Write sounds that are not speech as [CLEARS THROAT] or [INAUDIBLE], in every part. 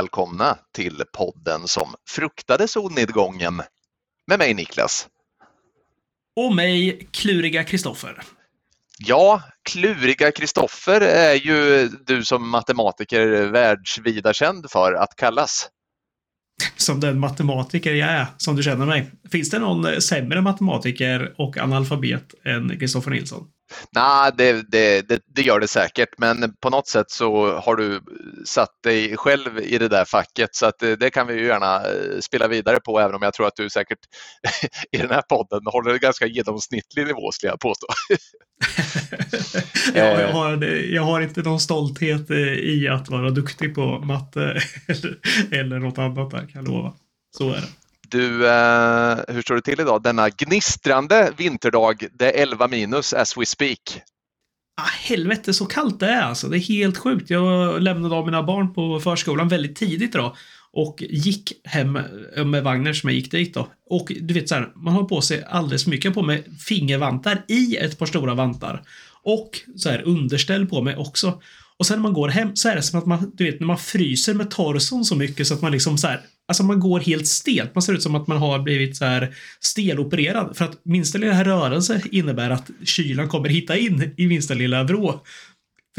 Välkomna till podden som fruktade solnedgången med mig Niklas. Och mig, kluriga Kristoffer. Ja, kluriga Kristoffer är ju du som matematiker världsvida känd för att kallas. [LAUGHS] Som den matematiker jag är, som du känner mig. Finns det någon sämre matematiker och analfabet än Kristoffer Nilsson? Nej, det, det, det, det, gör det säkert, men på något sätt så har du satt dig själv i det där facket så att det, kan vi ju gärna eh, spela vidare på även om jag tror att du säkert [LAUGHS] i den här podden håller en ganska genomsnittlig nivå skulle jag påstå. [LAUGHS] ja, jag, har, jag har inte någon stolthet eh, i att vara duktig på matte [LAUGHS] eller, eller något annat där kan jag lova. Så är det. Du, eh, hur står det till idag? Denna gnistrande vinterdag, det är 11 minus as we speak. Ah, helvete så kallt det är alltså. Det är helt sjukt. Jag lämnade av mina barn på förskolan väldigt tidigt idag och gick hem eh, med Wagner som jag gick dit då. Och du vet så här, man har på sig alldeles för mycket på mig fingervantar i ett par stora vantar. Och så här underställ på mig också. Och sen när man går hem så är det som att man, du vet, när man fryser med torson så mycket så att man liksom så här, alltså man går helt stelt. Man ser ut som att man har blivit så här stelopererad. För att minsta lilla rörelse innebär att kylan kommer hitta in i minsta lilla vrå.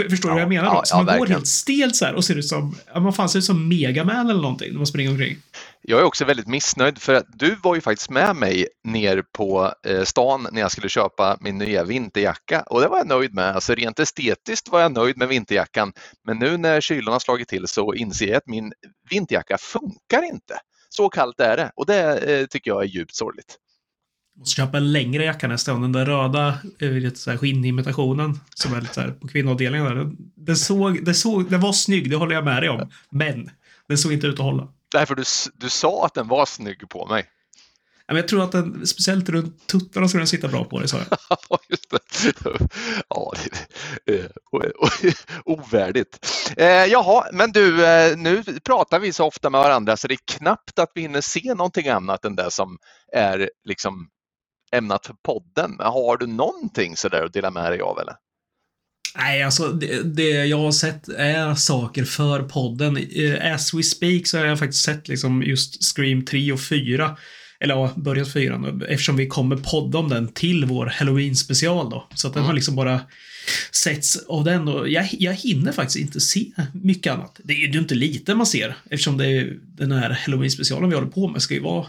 Förstår du ja, vad jag menar? Ja, så man ja, går helt stelt så här och ser ut som, man fan ser ut som Megaman eller någonting när man springer omkring. Jag är också väldigt missnöjd för att du var ju faktiskt med mig ner på eh, stan när jag skulle köpa min nya vinterjacka och det var jag nöjd med. Alltså rent estetiskt var jag nöjd med vinterjackan men nu när kylan har slagit till så inser jag att min vinterjacka funkar inte. Så kallt är det och det eh, tycker jag är djupt sorgligt. Måste köpa en längre jacka nästa gång. Den där röda eh, skinnimitationen som är lite så här på kvinnoavdelningen. Där. Den, den, såg, den, såg, den var snygg, det håller jag med dig om. Men den såg inte ut att hålla. Därför du, du sa att den var snygg på mig. jag tror att den, speciellt runt tuttarna, skulle den sitta bra på dig, sa jag. [LAUGHS] Just det. Ja, det är ovärdigt. Eh, jaha, men du, eh, nu pratar vi så ofta med varandra så det är knappt att vi hinner se någonting annat än det som är liksom ämnat för podden. Har du någonting sådär att dela med dig av eller? Nej, alltså det, det, jag har sett är saker för podden. Eh, as we speak så har jag faktiskt sett liksom just Scream 3 och 4. Eller ja, börjat 4 eftersom vi kommer podda om den till vår Halloween special då. Så att den mm. har liksom bara setts av den och jag, jag hinner faktiskt inte se mycket annat. Det är ju inte lite man ser eftersom det är den här Halloween specialen vi håller på med ska ju vara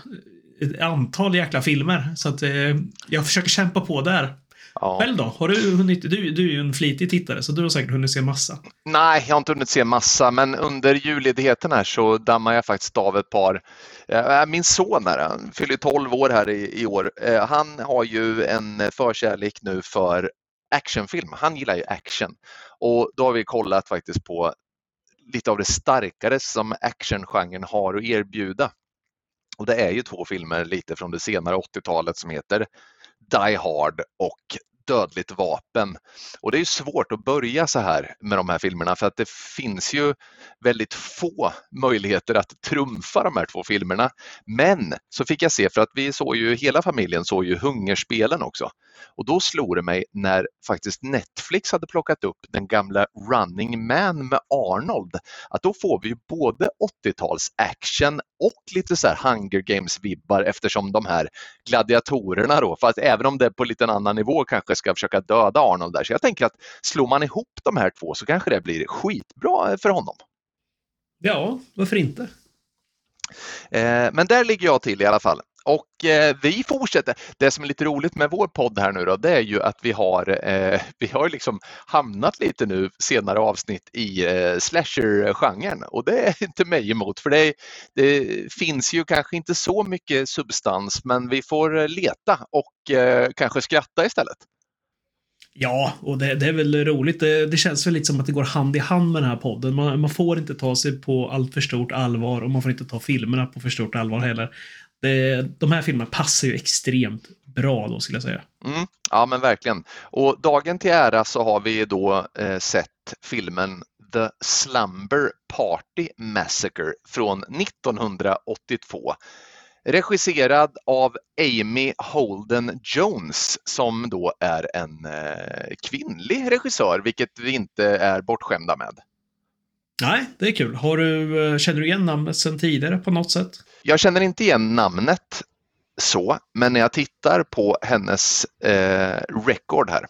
ett antal jäkla filmer. Så att eh, jag försöker kämpa på där. Ja. Själv då? Har du hunnit, du, du är ju en flitig tittare så du har säkert hunnit se massa. Nej, jag har inte hunnit se massa men under julledigheten här så dammar jag faktiskt av ett par. Eh, min son här, han fyller 12 år här i, i år. Eh, han har ju en förkärlek nu för actionfilm. Han gillar ju action och då har vi kollat faktiskt på lite av det starkare som actiongenren har att erbjuda. Och det är ju två filmer lite från det senare 80-talet som heter Die Hard och Dödligt vapen. Och det är svårt att börja så här med de här filmerna för att det finns ju väldigt få möjligheter att trumfa de här två filmerna. Men så fick jag se, för att vi såg ju, hela familjen såg ju Hungerspelen också. Och då slog det mig när faktiskt Netflix hade plockat upp den gamla Running Man med Arnold, att då får vi ju både 80-tals action och lite så här Hunger Games-vibbar eftersom de här gladiatorerna då, fast även om det är på lite en annan nivå kanske ska försöka döda Arnold där. Så jag tänker att slår man ihop de här två så kanske det blir skitbra för honom. Ja, varför inte? Eh, men där ligger jag till i alla fall. Och eh, vi fortsätter. Det som är lite roligt med vår podd här nu då, det är ju att vi har, eh, [LAUGHS] vi har liksom hamnat lite nu senare avsnitt i eh, slasher-genren och det är inte mig emot för det, det, finns ju kanske inte så mycket substans men vi får eh, leta och eh, kanske skratta istället. Ja, och det, det är väl roligt. Det, det, känns väl lite som att det går hand i hand med den här podden. Man, man får inte ta sig på allt för stort allvar och man får inte ta filmerna på för stort allvar heller. Det, de här filmerna passar ju extremt bra då skulle jag säga. Mm, ja men verkligen. Och dagen till ära så har vi då eh, sett filmen The Slumber Party Massacre från 1982. Regisserad av Amy Holden Jones som då är en eh, kvinnlig regissör, vilket vi inte är bortskämda med. Nej, det är kul. Har du, eh, känner du igen namnet sedan tidigare på något sätt? Jag känner inte igen namnet så, men när jag tittar på hennes eh, record här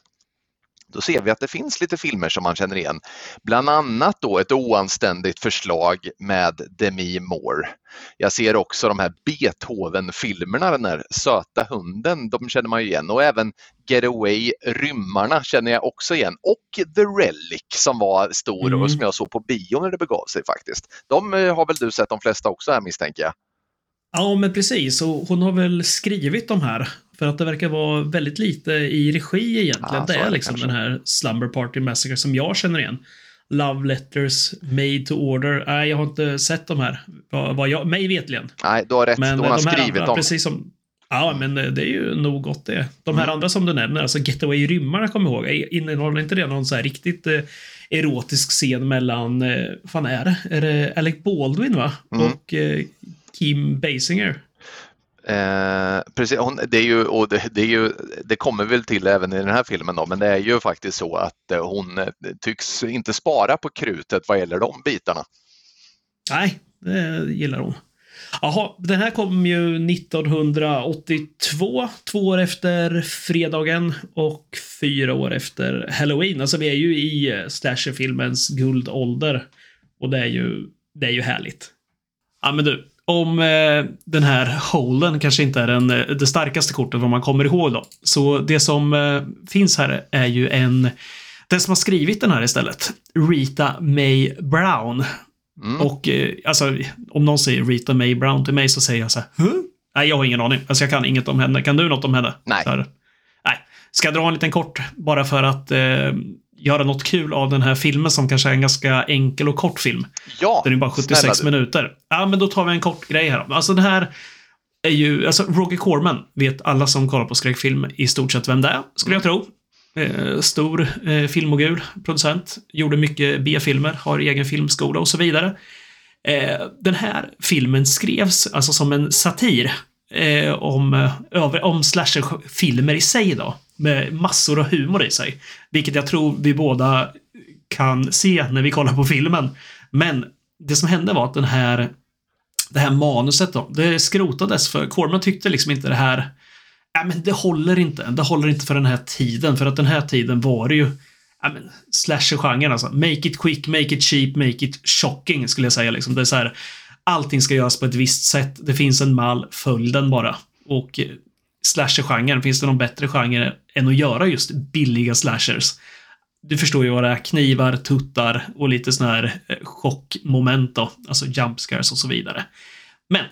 då ser vi att det finns lite filmer som man känner igen. Bland annat då ett oanständigt förslag med Demi Moore. Jag ser också de här Beethoven-filmerna, den här söta hunden, de känner man ju igen och även Getaway, Rymmarna känner jag också igen och The Relic som var stor mm. och som jag såg på bio när det begav sig faktiskt. De eh, har väl du sett de flesta också här misstänker jag? Ja, men precis. Och hon har väl skrivit de här. För att det verkar vara väldigt lite i regi egentligen. Ja, det är liksom kanske. den här Slumber Party Massacre som jag känner igen. Love Letters, Made to Order. Nej, jag har inte sett de här. Vad jag, mig vetligen. Nej, du har rätt. Men hon har skrivit andra, dem. Precis som, ja, men det är ju nog gott det. De här mm. andra som du nämner, alltså Getaway Rymmarna, kommer jag ihåg. Innehåller inte det någon så här riktigt eh, erotisk scen mellan, eh, fan är det? Är det Alec Baldwin va? Mm. Och eh, Kim Basinger. Eh, precis, hon, det, är ju, och det, det, är ju, det kommer väl till även i den här filmen då, men det är ju faktiskt så att eh, hon eh, tycks inte spara på krutet vad gäller de bitarna. Nej, det gillar hon. Jaha, den här kom ju 1982, två år efter fredagen och fyra år efter halloween. Alltså vi är ju i eh, slasherfilmens guldålder. Och det är ju, det är ju härligt. Ja men du, om eh, den här holen kanske inte är den, eh, det starkaste kortet vad man kommer ihåg då. Så det som eh, finns här är ju en, den som har skrivit den här istället, Rita May Brown. Mm. Och eh, alltså, om någon säger Rita May Brown till mig så säger jag så här, huh? Nej, jag har ingen aning. Alltså jag kan inget om henne. Kan du något om henne? Nej. nej. Ska jag dra en liten kort bara för att eh, göra något kul av den här filmen som kanske är en ganska enkel och kort film. Ja, Den är bara 76 minuter. Ja, men då tar vi en kort grej här. Alltså det här är ju, alltså Roger Corman vet alla som kollar på skräckfilm i stort sett vem det är, skulle jag tro. Eh, stor eh, filmogul, producent, gjorde mycket B-filmer, har egen filmskola och så vidare. Eh, den här filmen skrevs alltså som en satir eh, om, eh, om slasherfilmer i sig då med massor av humor i sig. Vilket jag tror vi båda kan se när vi kollar på filmen. Men det som hände var att den här det här manuset då, det skrotades för Corman tyckte liksom inte det här Ja, men det håller inte. Det håller inte för den här tiden. För att den här tiden var det ju ja, men, slasher-genren alltså. Make it quick, make it cheap, make it shocking skulle jag säga. Liksom. Det är så här, allting ska göras på ett visst sätt. Det finns en mall, följ den bara. Och eh, slasher-genren, finns det någon bättre genre än att göra just billiga slashers? Du förstår ju vad det är. Knivar, tuttar och lite sån här eh, chockmoment då. Alltså jump scares och så vidare. Men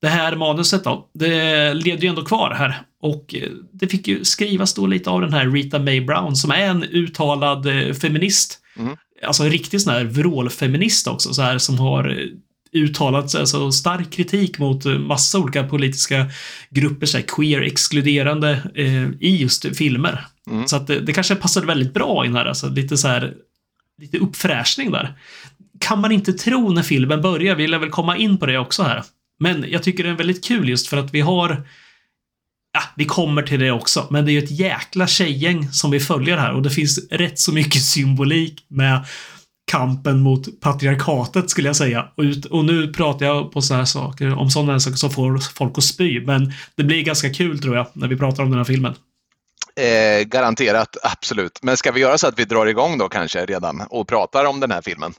det här manuset då, det levde ju ändå kvar här. Och eh, det fick ju skrivas då lite av den här Rita Mae Brown som är en uttalad eh, feminist. Mm. Alltså en riktig sån här vrålfeminist också, så här som har uttalat alltså, stark kritik mot massa olika politiska grupper, så här, queer-exkluderande eh, i just filmer. Mm. Så att det, det, kanske passade väldigt bra in här, alltså lite så här, lite uppfräschning där. Kan man inte tro när filmen börjar, vi lär väl komma in på det också här. Men jag tycker det är väldigt kul just för att vi har Ja, vi kommer till det också, men det är ju ett jäkla tjejgäng som vi följer här och det finns rätt så mycket symbolik med kampen mot patriarkatet skulle jag säga. Och, ut, och nu pratar jag på sådana här saker, om sådana saker som får folk att spy. Men det blir ganska kul tror jag, när vi pratar om den här filmen. Eh, garanterat, absolut. Men ska vi göra så att vi drar igång då kanske redan och pratar om den här filmen?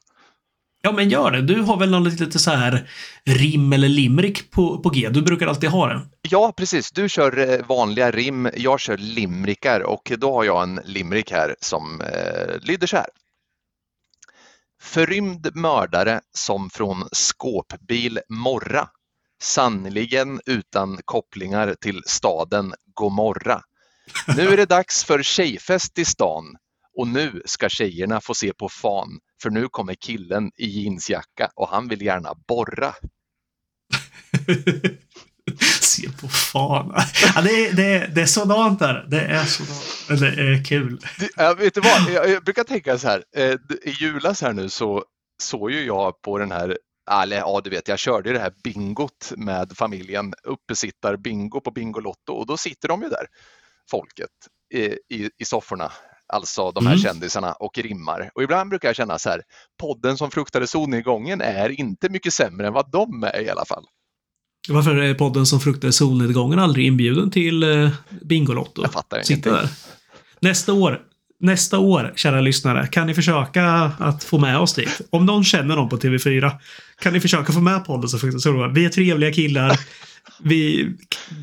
Ja, men gör det. Du har väl någon lite så här rim eller limrik på, på G? Du brukar alltid ha det. Ja, precis. Du kör eh, vanliga rim, jag kör limrikar och då har jag en limrik här som eh, lyder så här. Förrymd mördare som från skåpbil Morra. Sannerligen utan kopplingar till staden Gomorra. Nu är det dags för tjejfest i stan och nu ska tjejerna få se på fan för nu kommer killen i jeansjacka och han vill gärna borra. [LAUGHS] Se på fan. Ja, det, är, det, är, det är sådant där. Det är sådant. Det är kul. Ja, vet du vad? Jag, jag brukar tänka så här. Eh, I julas här nu så såg ju jag på den här eller ja, du vet, jag körde det här bingot med familjen, uppesittar bingo på Bingolotto och då sitter de ju där, folket, i, i, i sofforna alltså de här Mm. kändisarna, och rimmar. Och ibland brukar jag känna så här, podden som fruktade solnedgången är inte mycket sämre än vad de är i alla fall. Varför är podden som fruktar solnedgången aldrig inbjuden till eh, Bingolotto? Jag fattar Sitta ingenting. där. Nästa år, nästa år, kära lyssnare, kan ni försöka att få med oss dit. Om någon känner någon på TV4, kan ni försöka få med podden som fruktar solnedgången. Vi är trevliga killar. Vi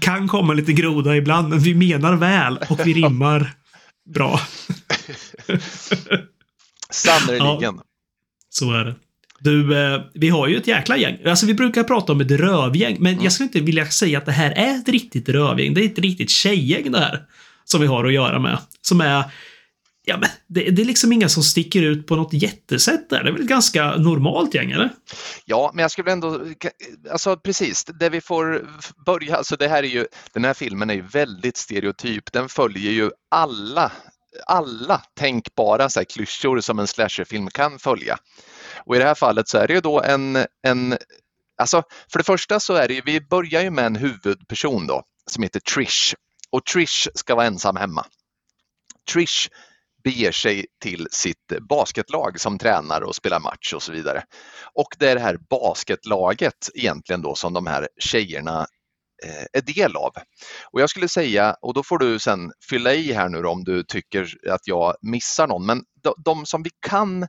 kan komma lite groda ibland, men vi menar väl och vi rimmar bra. [LAUGHS] Sannerligen. Så är det. Du, eh, vi har ju ett jäkla gäng. Alltså vi brukar prata om ett rövgäng, men jag skulle inte vilja säga att det här är ett riktigt rövgäng. Det är ett riktigt tjejgäng det här. Som vi har att göra med. Som är... Ja, men det, det är liksom inga som sticker ut på något jättesätt där. Det är väl ett ganska normalt gäng, eller? Ja, men jag skulle ändå, alltså precis, det vi får börja, alltså det här är ju, den här filmen är ju väldigt stereotyp. Den följer ju alla, alla tänkbara så här klyschor som en slasherfilm kan följa. Och i det här fallet så är det ju då en, en alltså för det första så är det ju, vi börjar ju med en huvudperson då som heter Trish och Trish ska vara ensam hemma. Trish beger sig till sitt basketlag som tränar och spelar match och så vidare. Och det är det här basketlaget egentligen då som de här tjejerna eh, är del av. Och jag skulle säga, och då får du sen fylla i här nu då, om du tycker att jag missar någon, men de, de som vi kan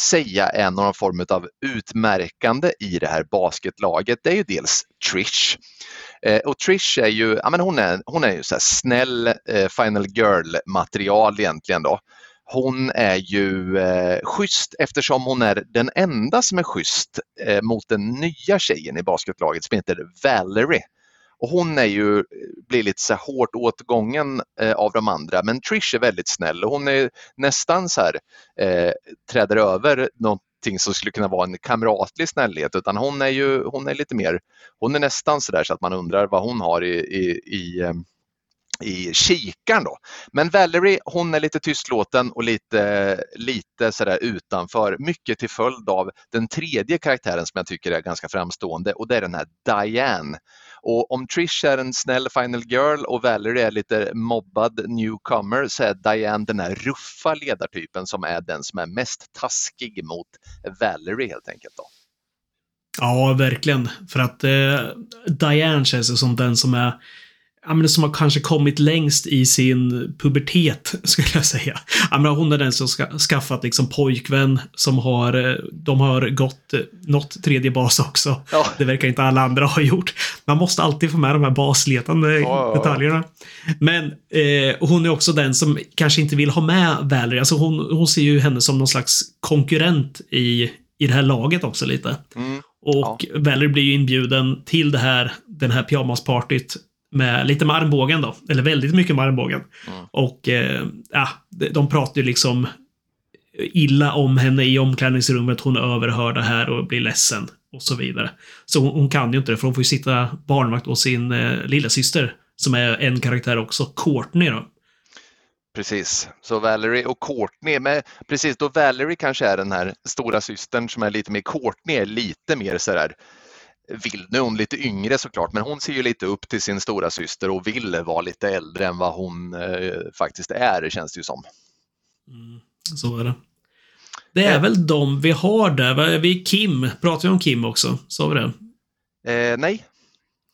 säga är någon form av utmärkande i det här basketlaget, det är ju dels Trish. Eh, och Trish är ju, ja men hon är, hon är ju så här snäll eh, Final Girl-material egentligen då. Hon är ju eh, schysst eftersom hon är den enda som är schysst eh, mot den nya tjejen i basketlaget som heter Valerie. Och hon är ju, blir lite så här hårt åtgången eh, av de andra. Men Trish är väldigt snäll och hon är nästan så här eh, träder över någonting som skulle kunna vara en kamratlig snällhet. Utan hon är ju, hon är lite mer, hon är nästan så där så att man undrar vad hon har i, i, i eh, i kikaren då. Men Valerie hon är lite tystlåten och lite, lite sådär utanför. Mycket till följd av den tredje karaktären som jag tycker är ganska framstående och det är den här Diane. Och om Trish är en snäll final girl och Valerie är lite mobbad newcomer så är Diane den här ruffa ledartypen som är den som är mest taskig mot Valerie helt enkelt. Då. Ja, verkligen. För att eh, Diane känns ju som den som är Ja, men som har kanske kommit längst i sin pubertet, [LAUGHS] skulle jag säga. Ja, men hon är den som ska, skaffat liksom pojkvän som har, eh, de har gått eh, något tredje bas också. Ja. Det verkar inte alla andra [LAUGHS] ha gjort. Man måste alltid få med de här basletande Ja, ja, ja. detaljerna. Men eh, hon är också den som kanske inte vill ha med Valerie. Alltså hon, hon ser ju henne som någon slags konkurrent i, i det här laget också lite. Mm. Och Valerie blir ju inbjuden till det här, den här pyjamaspartyt med lite med armbågen då. Eller väldigt mycket med armbågen. Mm. Och eh, ja, de- pratar ju liksom illa om henne i omklädningsrummet. Hon överhör det här och blir ledsen och så vidare. Så hon, hon kan ju inte det, för hon får ju sitta barnvakt åt sin eh, lilla syster som är en karaktär också, Courtney då. Precis, så Valerie och Courtney, men precis då Valerie kanske är den här stora systern som är lite mer, Courtney är lite mer sådär vill, nu är hon lite yngre såklart, men hon ser ju lite upp till sin stora syster och vill vara lite äldre än vad hon eh, faktiskt är, känns det ju som. Mm, så är det. Det är Eh. väl de vi har där. Vad är Vi Kim, pratar vi om Kim också? Sa vi det? Eh, nej,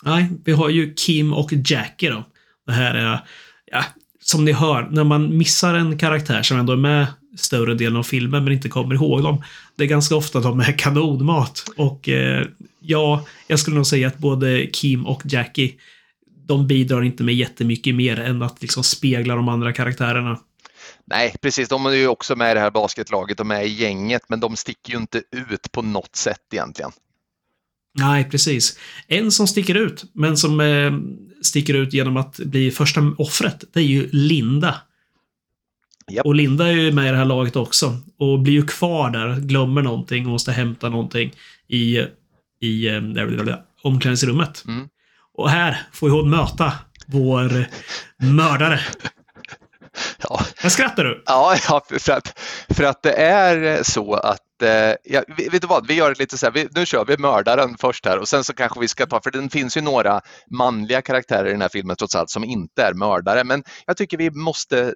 Nej, vi har ju Kim och Jackie då. Det här är, ja, som ni hör, när man missar en karaktär som ändå är med större delen av filmen men inte kommer ihåg dem. Det är ganska ofta de är kanonmat. Och eh, ja, jag skulle nog säga att både Kim och Jackie, de bidrar inte med jättemycket mer än att liksom spegla de andra karaktärerna. nej, precis, de är ju också med i det här basketlaget och med i gänget, men de sticker ju inte ut på något sätt egentligen. Nej, precis. En som sticker ut, men som eh, sticker ut genom att bli första offret, det är ju Linda. Japp. Och Linda är ju med i det här laget också. Och blir ju kvar där, glömmer någonting och måste hämta någonting i, i eh, omklädningsrummet. Mm. Och här får hon möta vår mördare. Ja, Vad skrattar du? Ja, ja för, att, för att det är så att ja, vet du vad, vi gör det lite så här, vi, nu kör vi mördaren först här och sen så kanske vi ska ta, för det finns ju några manliga karaktärer i den här filmen trots allt som inte är mördare, men jag tycker vi måste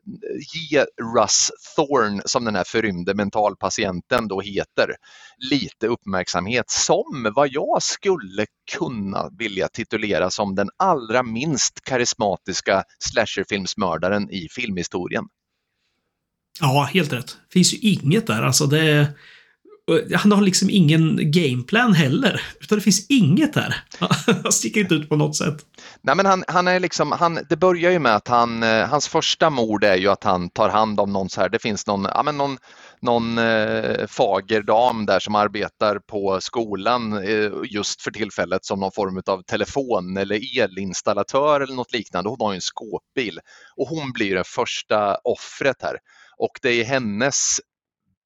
ge Russ Thorn, som den här förrymde mentalpatienten då heter, lite uppmärksamhet som vad jag skulle kunna vilja titulera som den allra minst karismatiska slasherfilmsmördaren i filmhistorien. Ja, helt rätt. Det finns ju inget där. Alltså det... Han har liksom ingen gameplan heller. Utan det finns inget där. [LAUGHS] Han sticker inte ut på något sätt. Nej, men han, han är liksom, han, det börjar ju med att han, eh, hans första mord är ju att han tar hand om någon så här, det finns någon, ja, men någon, någon eh, fager dam där som arbetar på skolan eh, just för tillfället som någon form av telefon eller elinstallatör eller något liknande. Hon har ju en skåpbil och hon blir det första offret här. Och det är hennes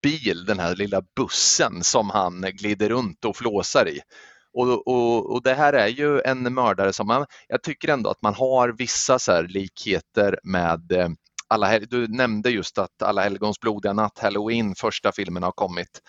bil, den här lilla bussen som han glider runt och flåsar i. Och, och, och, det här är ju en mördare som man, jag tycker ändå att man har vissa så likheter med eh, alla, du nämnde just att Alla helgons blodiga natt, Halloween, första filmen har kommit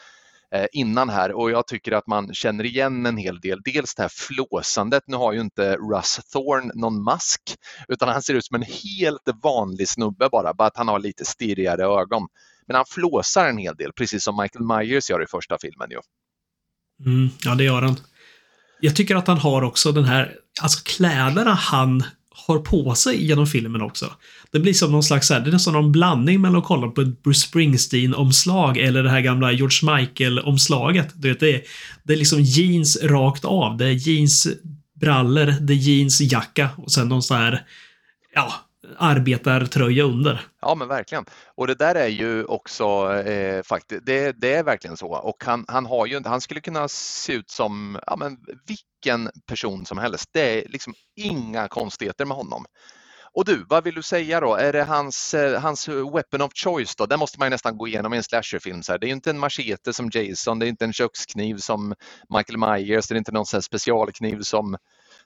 eh, innan här och jag tycker att man känner igen en hel del. Dels det här flåsandet, nu har ju inte Russ Thorn någon mask utan han ser ut som en helt vanlig snubbe bara, bara att han har lite stirrigare ögon. Men han flåsar en hel del, precis som Michael Myers gör i första filmen ju. Mm, ja, det gör han. Jag tycker att han har också den här, alltså kläderna han har på sig genom filmen också. Det blir som någon slags, det är nästan någon blandning mellan att kolla på ett Bruce Springsteen-omslag eller det här gamla George Michael-omslaget. Du vet, det är, det är liksom jeans rakt av. Det är jeansbrallor, det är jeansjacka och sen någon sån här, ja, arbetartröja under. Ja men verkligen. Och det där är ju också eh, faktiskt, det, det, är verkligen så. Och han, han har ju han skulle kunna se ut som ja, men vilken person som helst. Det är liksom inga konstigheter med honom. Och du, vad vill du säga då? Är det hans, eh, hans weapon of choice då? Det måste man nästan gå igenom i en slasherfilm. Så här. Det är inte en machete som Jason, det är inte en kökskniv som Michael Myers, det är inte någon så specialkniv som,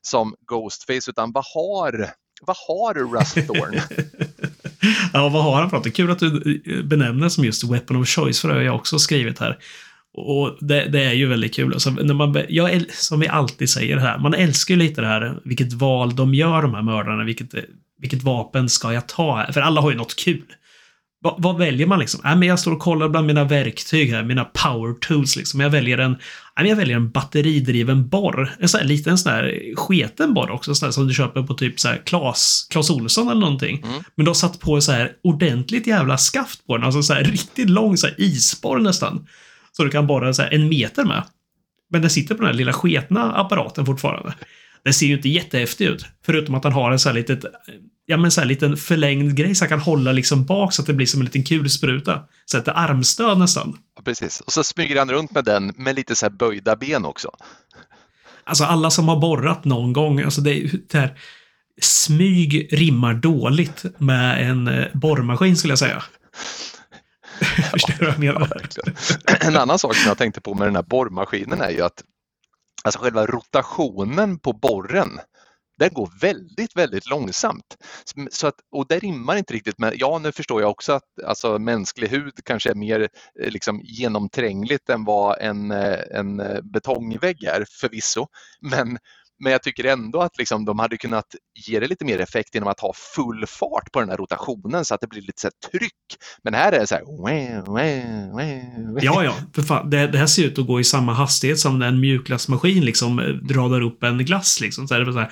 som Ghostface, utan vad har vad har Russ Thorn? [LAUGHS] ja, vad har han för något? Kul att du eh, benämner som just Weapon of Choice, för det har jag också skrivit här. Och det, det är ju väldigt kul. Alltså, när man, jag, som vi alltid säger här, man älskar ju lite det här, vilket val de gör, de här mördarna. Vilket, vilket vapen ska jag ta? För alla har ju något kul. Va, vad väljer man liksom? Äh, men jag står och kollar bland mina verktyg här, mina power tools liksom. Jag väljer en, äh, jag väljer en batteridriven borr. En sån här liten sån här sketen borr också, sån här som du köper på typ så här Clas, Clas Olsson eller någonting. Mm. Men de har satt på så här ordentligt jävla skaft på den, alltså så här riktigt lång så här isborr nästan. Så du kan borra så här en meter med. Men den sitter på den här lilla sketna apparaten fortfarande. Den ser ju inte jättehäftig ut. Förutom att han har en sån här litet, ja men så här liten förlängd grej så han kan hålla liksom bak så att det blir som en liten kulspruta. Så att det är armstöd nästan. Ja, precis. Och så smyger han runt med den med lite så här böjda ben också. Alltså alla som har borrat någon gång, alltså det, är, det här, smyg rimmar dåligt med en eh, borrmaskin skulle jag säga. [LAUGHS] Förstår du vad jag menar? En annan sak som jag tänkte på med den här borrmaskinen är ju att alltså själva rotationen på borren den går väldigt, väldigt långsamt. Så att, och det rimmar inte riktigt med, ja nu förstår jag också att alltså, mänsklig hud kanske är mer eh, liksom, genomträngligt än vad en, eh, en eh, betongvägg är förvisso. Men men jag tycker ändå att liksom de hade kunnat ge det lite mer effekt genom att ha full fart på den här rotationen så att det blir lite så tryck. Men här är det så här... Ja, ja. För fan, det, det, här ser ut att gå i samma hastighet som när en mjukglassmaskin liksom radar upp en glass. Liksom. Så här, det så här,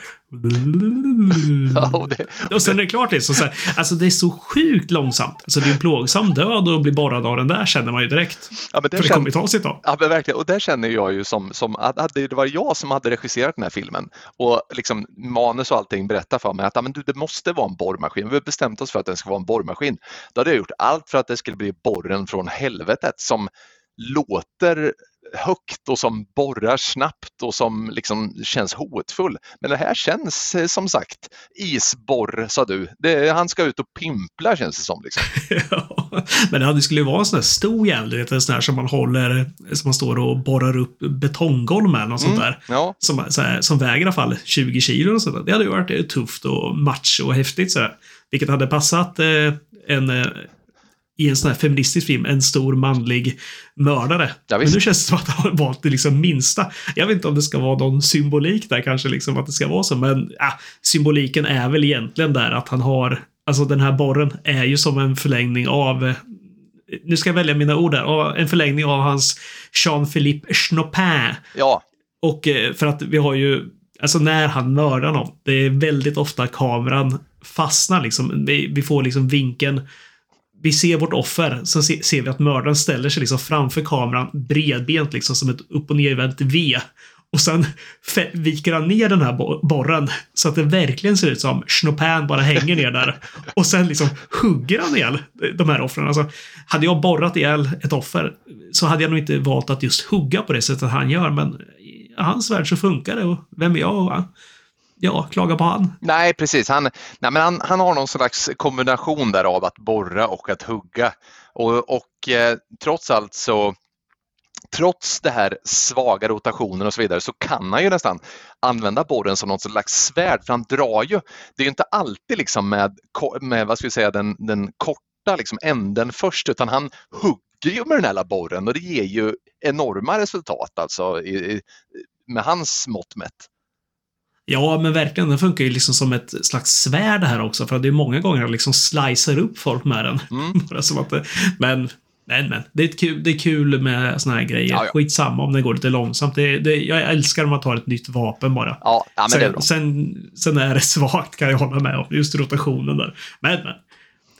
Ja, och, sen är det klart det. Så, så här, alltså det är så sjukt långsamt. Alltså det är en plågsam död att bli borrad av den där känner man ju direkt. Ja, men det För det kommer ju ta sitt tag. Ja, men verkligen. Och där känner jag ju som, som att det var jag som hade regisserat den här filmen och liksom manus och allting berättar för mig att ja, men du, det måste vara en borrmaskin. Vi har bestämt oss för att den ska vara en borrmaskin. Då hade jag gjort allt för att det skulle bli borren från helvetet som låter högt och som borrar snabbt och som liksom känns hotfull. Men det här känns eh, som sagt, isborr sa du. Det, han ska ut och pimpla känns det som. Liksom. [LAUGHS] ja, men det skulle ju vara en sån här stor jävel, en sån här som man håller, som man står och borrar upp betonggolv med, något mm, sånt där. Ja. Som, här, som väger i alla fall 20 kilo och sånt Det hade ju varit tufft och macho och häftigt sådär. Vilket hade passat eh, en, eh, i en sån här feministisk film, en stor manlig mördare. Ja, Men nu känns det som att han har valt det liksom minsta. Jag vet inte om det ska vara någon symbolik där kanske, liksom att det ska vara så, men ja, symboliken är väl egentligen där att han har, alltså den här borren är ju som en förlängning av, nu ska jag välja mina ord där, en förlängning av hans Jean-Philippe Chopin. Ja, Och eh, för att vi har ju, alltså när han mördar någon, det är väldigt ofta kameran fastnar liksom. Vi, vi får liksom vinkeln. Vi ser vårt offer, så se, ser vi att mördaren ställer sig liksom framför kameran bredbent liksom som ett upp och nervänt V. Och sen viker han ner den här bo- borren så att det verkligen ser ut som Chopin bara hänger ner där. [LAUGHS] Och sen liksom hugger han ihjäl de här offren. Alltså, hade jag borrat ihjäl ett offer så hade jag nog inte valt att just hugga på det sättet han gör. Men i hans värld så funkar det och vem är jag? Va? Ja, klaga på han. nej precis. Han, nej, men han, han har någon slags kombination där av att borra och att hugga. Och, och eh, trots allt så Trots det här svaga rotationen och så vidare så kan han ju nästan använda borren som något slags svärd för han drar ju, det är ju inte alltid liksom med, med vad ska vi säga, den, den korta liksom änden först utan han hugger ju med den här borren och det ger ju enorma resultat alltså i, i, med hans mått mätt. Ja, men verkligen. Den funkar ju liksom som ett slags svärd här också. För det är många gånger han liksom slicer upp folk med den. Mm. [LAUGHS] Bara som att men, men, men. Det är, kul, det är kul med såna här grejer. Ja, ja. Skitsamma om det går lite långsamt. Det, det, jag älskar om man tar ett nytt vapen bara. Ja, ja men det är bra. sen, sen, sen är det svagt kan jag hålla med om. Just rotationen där. Men, men.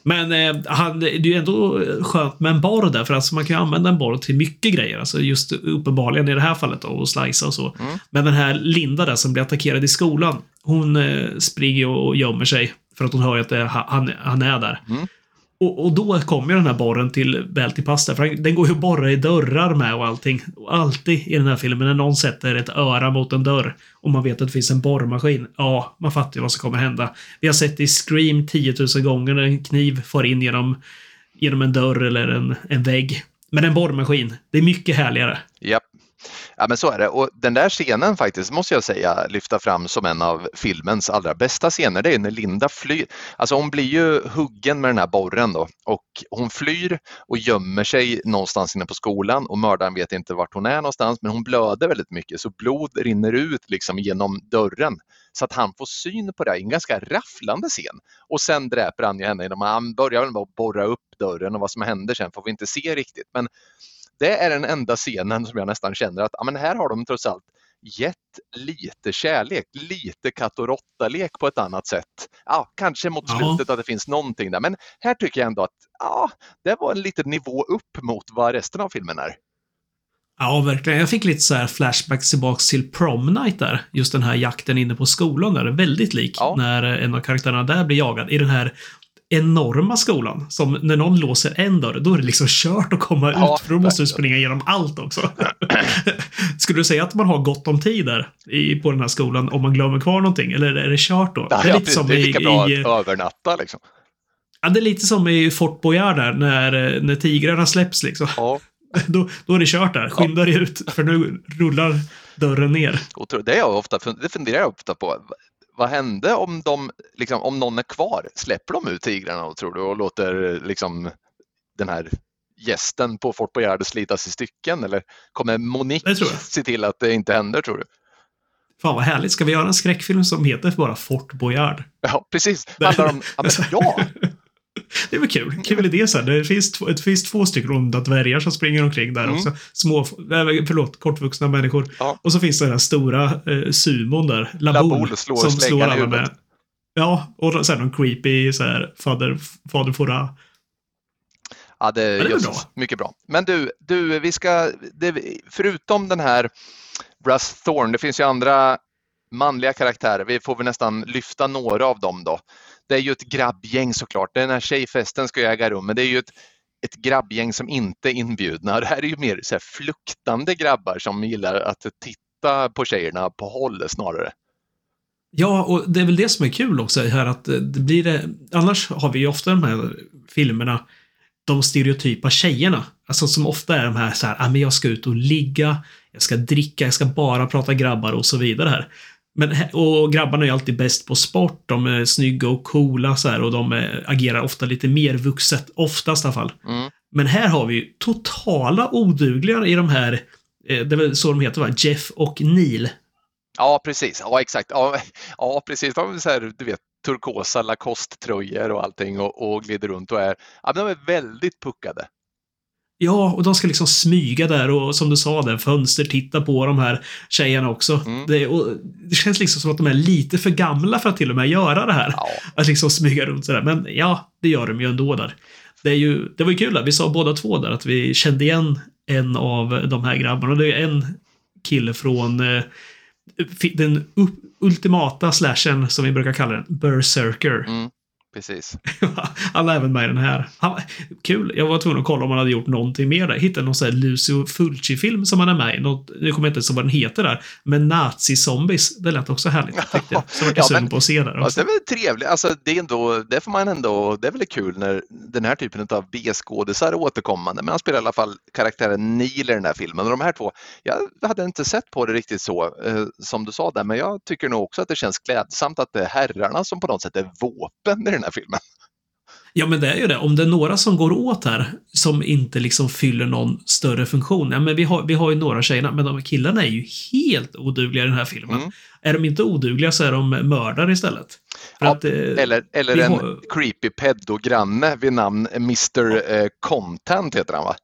Men eh, han, det är ju ändå skönt med en borr där, för alltså man kan ju använda en borr till mycket grejer. Alltså just uppenbarligen i det här fallet då, och slicea och så. Mm. Men den här Linda där som blir attackerad i skolan, hon eh, springer och gömmer sig för att hon hör att det, han, han är där. Mm. Och, och då kommer ju den här borren till, väl till pass där, för den går ju att borra i dörrar med och allting. Och alltid i den här filmen när någon sätter ett öra mot en dörr och man vet att det finns en borrmaskin, ja, man fattar ju vad som kommer hända. Vi har sett det i Scream 10 000 gånger när en kniv far in genom, genom en dörr eller en, en vägg. Men en borrmaskin, det är mycket härligare. Japp. Ja men så är det och den där scenen faktiskt måste jag säga lyfta fram som en av filmens allra bästa scener. Det är när Linda flyr. Alltså hon blir ju huggen med den här borren då och hon flyr och gömmer sig någonstans inne på skolan och mördaren vet inte vart hon är någonstans men hon blöder väldigt mycket så blod rinner ut liksom genom dörren så att han får syn på det här i en ganska rafflande scen. Och sen dräper han ju henne genom att han börjar väl med att borra upp dörren och vad som händer sen får vi inte se riktigt. Men det är den enda scenen som jag nästan känner att ja, men här har de trots allt gett lite kärlek, lite katt och råtta-lek på ett annat sätt. Ja, kanske mot Ja. slutet att det finns någonting där, men här tycker jag ändå att ja, det var en liten nivå upp mot vad resten av filmen är. Ja, verkligen. Jag fick lite så här flashbacks tillbaks till Prom Night där. Just den här jakten inne på skolan där. Väldigt lik Ja. när en av karaktärerna där blir jagad. I den här enorma skolan. Som när någon låser en dörr, då är det liksom kört att komma Ja, ut. För då måste du springa igenom allt också. [CLEARS THROAT] Skulle du säga att man har gott om tid där i, på den här skolan om man glömmer kvar någonting? Eller är det kört då? Ja, det är lite som det är lika i, bra i, att övernatta liksom. ja, det är lite som i Fort Boyard där, när, när tigrarna släpps liksom. Ja, [LAUGHS] Då, då är det kört där. Skynda dig ut, för nu rullar dörren ner. det, är jag ofta, det funderar jag ofta på. Vad hände om, de, liksom, om någon är kvar? Släpper de ut tigrarna tror du och låter liksom, den här gästen på Fort Boyard slitas i stycken? Eller kommer Monique se till att det inte händer tror du? Fan vad härligt. Ska vi göra en skräckfilm som heter bara Fort Boyard? Ja, precis. Handlar om, ja, men, [LAUGHS] ja, [LAUGHS] Det är väl kul. Kul idé så här. Det finns, två- det finns två stycken onda dvärgar som springer omkring där Mm. också. Små, äh, förlåt, kortvuxna människor. Ja. Och så finns det den här stora eh, sumon där. Laboul. Laboul slår som slår alla med. Ja, och sen någon creepy så här, fader, fader fora. Ja, det, det är jösses, bra. mycket bra. Men du, du vi ska, det, förutom den här Russ Thorne, det finns ju andra manliga karaktärer. Vi får väl nästan lyfta några av dem då. Det är ju ett grabbgäng såklart. Den här tjejfesten ska ju äga rum, men det är ju ett, ett grabbgäng som inte är inbjudna. Det här är ju mer så här fluktande grabbar som gillar att titta på tjejerna på håll snarare. Ja, och det är väl det som är kul också här att eh, det blir det. Annars har vi ju ofta de här filmerna, de stereotypa tjejerna. Alltså som ofta är de här så här, ah, men jag ska ut och ligga, jag ska dricka, jag ska bara prata grabbar och så vidare här. Men, och grabbarna är alltid bäst på sport. De är snygga och coola så här, och de är, agerar ofta lite mer vuxet. Oftast i alla fall. Mm. Men här har vi ju totala odugliga i de här, eh, det är väl så de heter va? Jeff och Neil. Ja, precis. Ja, exakt. Ja, [LAUGHS] ja precis. De är så här, du vet, turkosa Lacoste-tröjor och allting och, och glider runt och är, ja, de är väldigt puckade. Ja, och de ska liksom smyga där och som du sa, där, fönster, titta på de här tjejerna också. Mm. Det, och det känns liksom som att de är lite för gamla för att till och med göra det här. Ja, Att liksom smyga runt sådär. Men ja, det gör de ju ändå där. Det, är ju, det var ju kul där. Vi sa båda två där att vi kände igen en av de här grabbarna. Det är en kille från eh, den ultimata slashen, som vi brukar kalla den, Berserker. mm, precis. [LAUGHS] Han är även med i den här. Han, kul. Jag var tvungen att kolla om han hade gjort någonting mer där. Hittade någon sån här Lucio Fulci-film som han är med i. Något, nu kommer jag inte ihåg vad den heter där. Men nazi-zombies. Det lät också härligt [LAUGHS] tyckte jag. Så jag sugen på att se där. Alltså, det är väl trevligt, alltså, det, är ändå, det får man ändå, det är väl kul när den här typen av B-skådisar är återkommande, men han spelar i alla fall karaktären Neil i den här filmen. Och de här två, jag hade inte sett på det riktigt så eh, som du sa där, men jag tycker nog också att det känns klädsamt att det är herrarna som på något sätt är våpen i den här filmen. Ja, men det är ju det. Om det är några som går åt här som inte liksom fyller någon större funktion. Ja, men vi har, vi har ju några tjejerna, men de killarna är ju helt odugliga i den här filmen. Mm. Är de inte odugliga så är de mördare istället. Ja, att, eh, Eller, eller en har- creepy pedo-granne vid namn Mr eh, Content heter han va?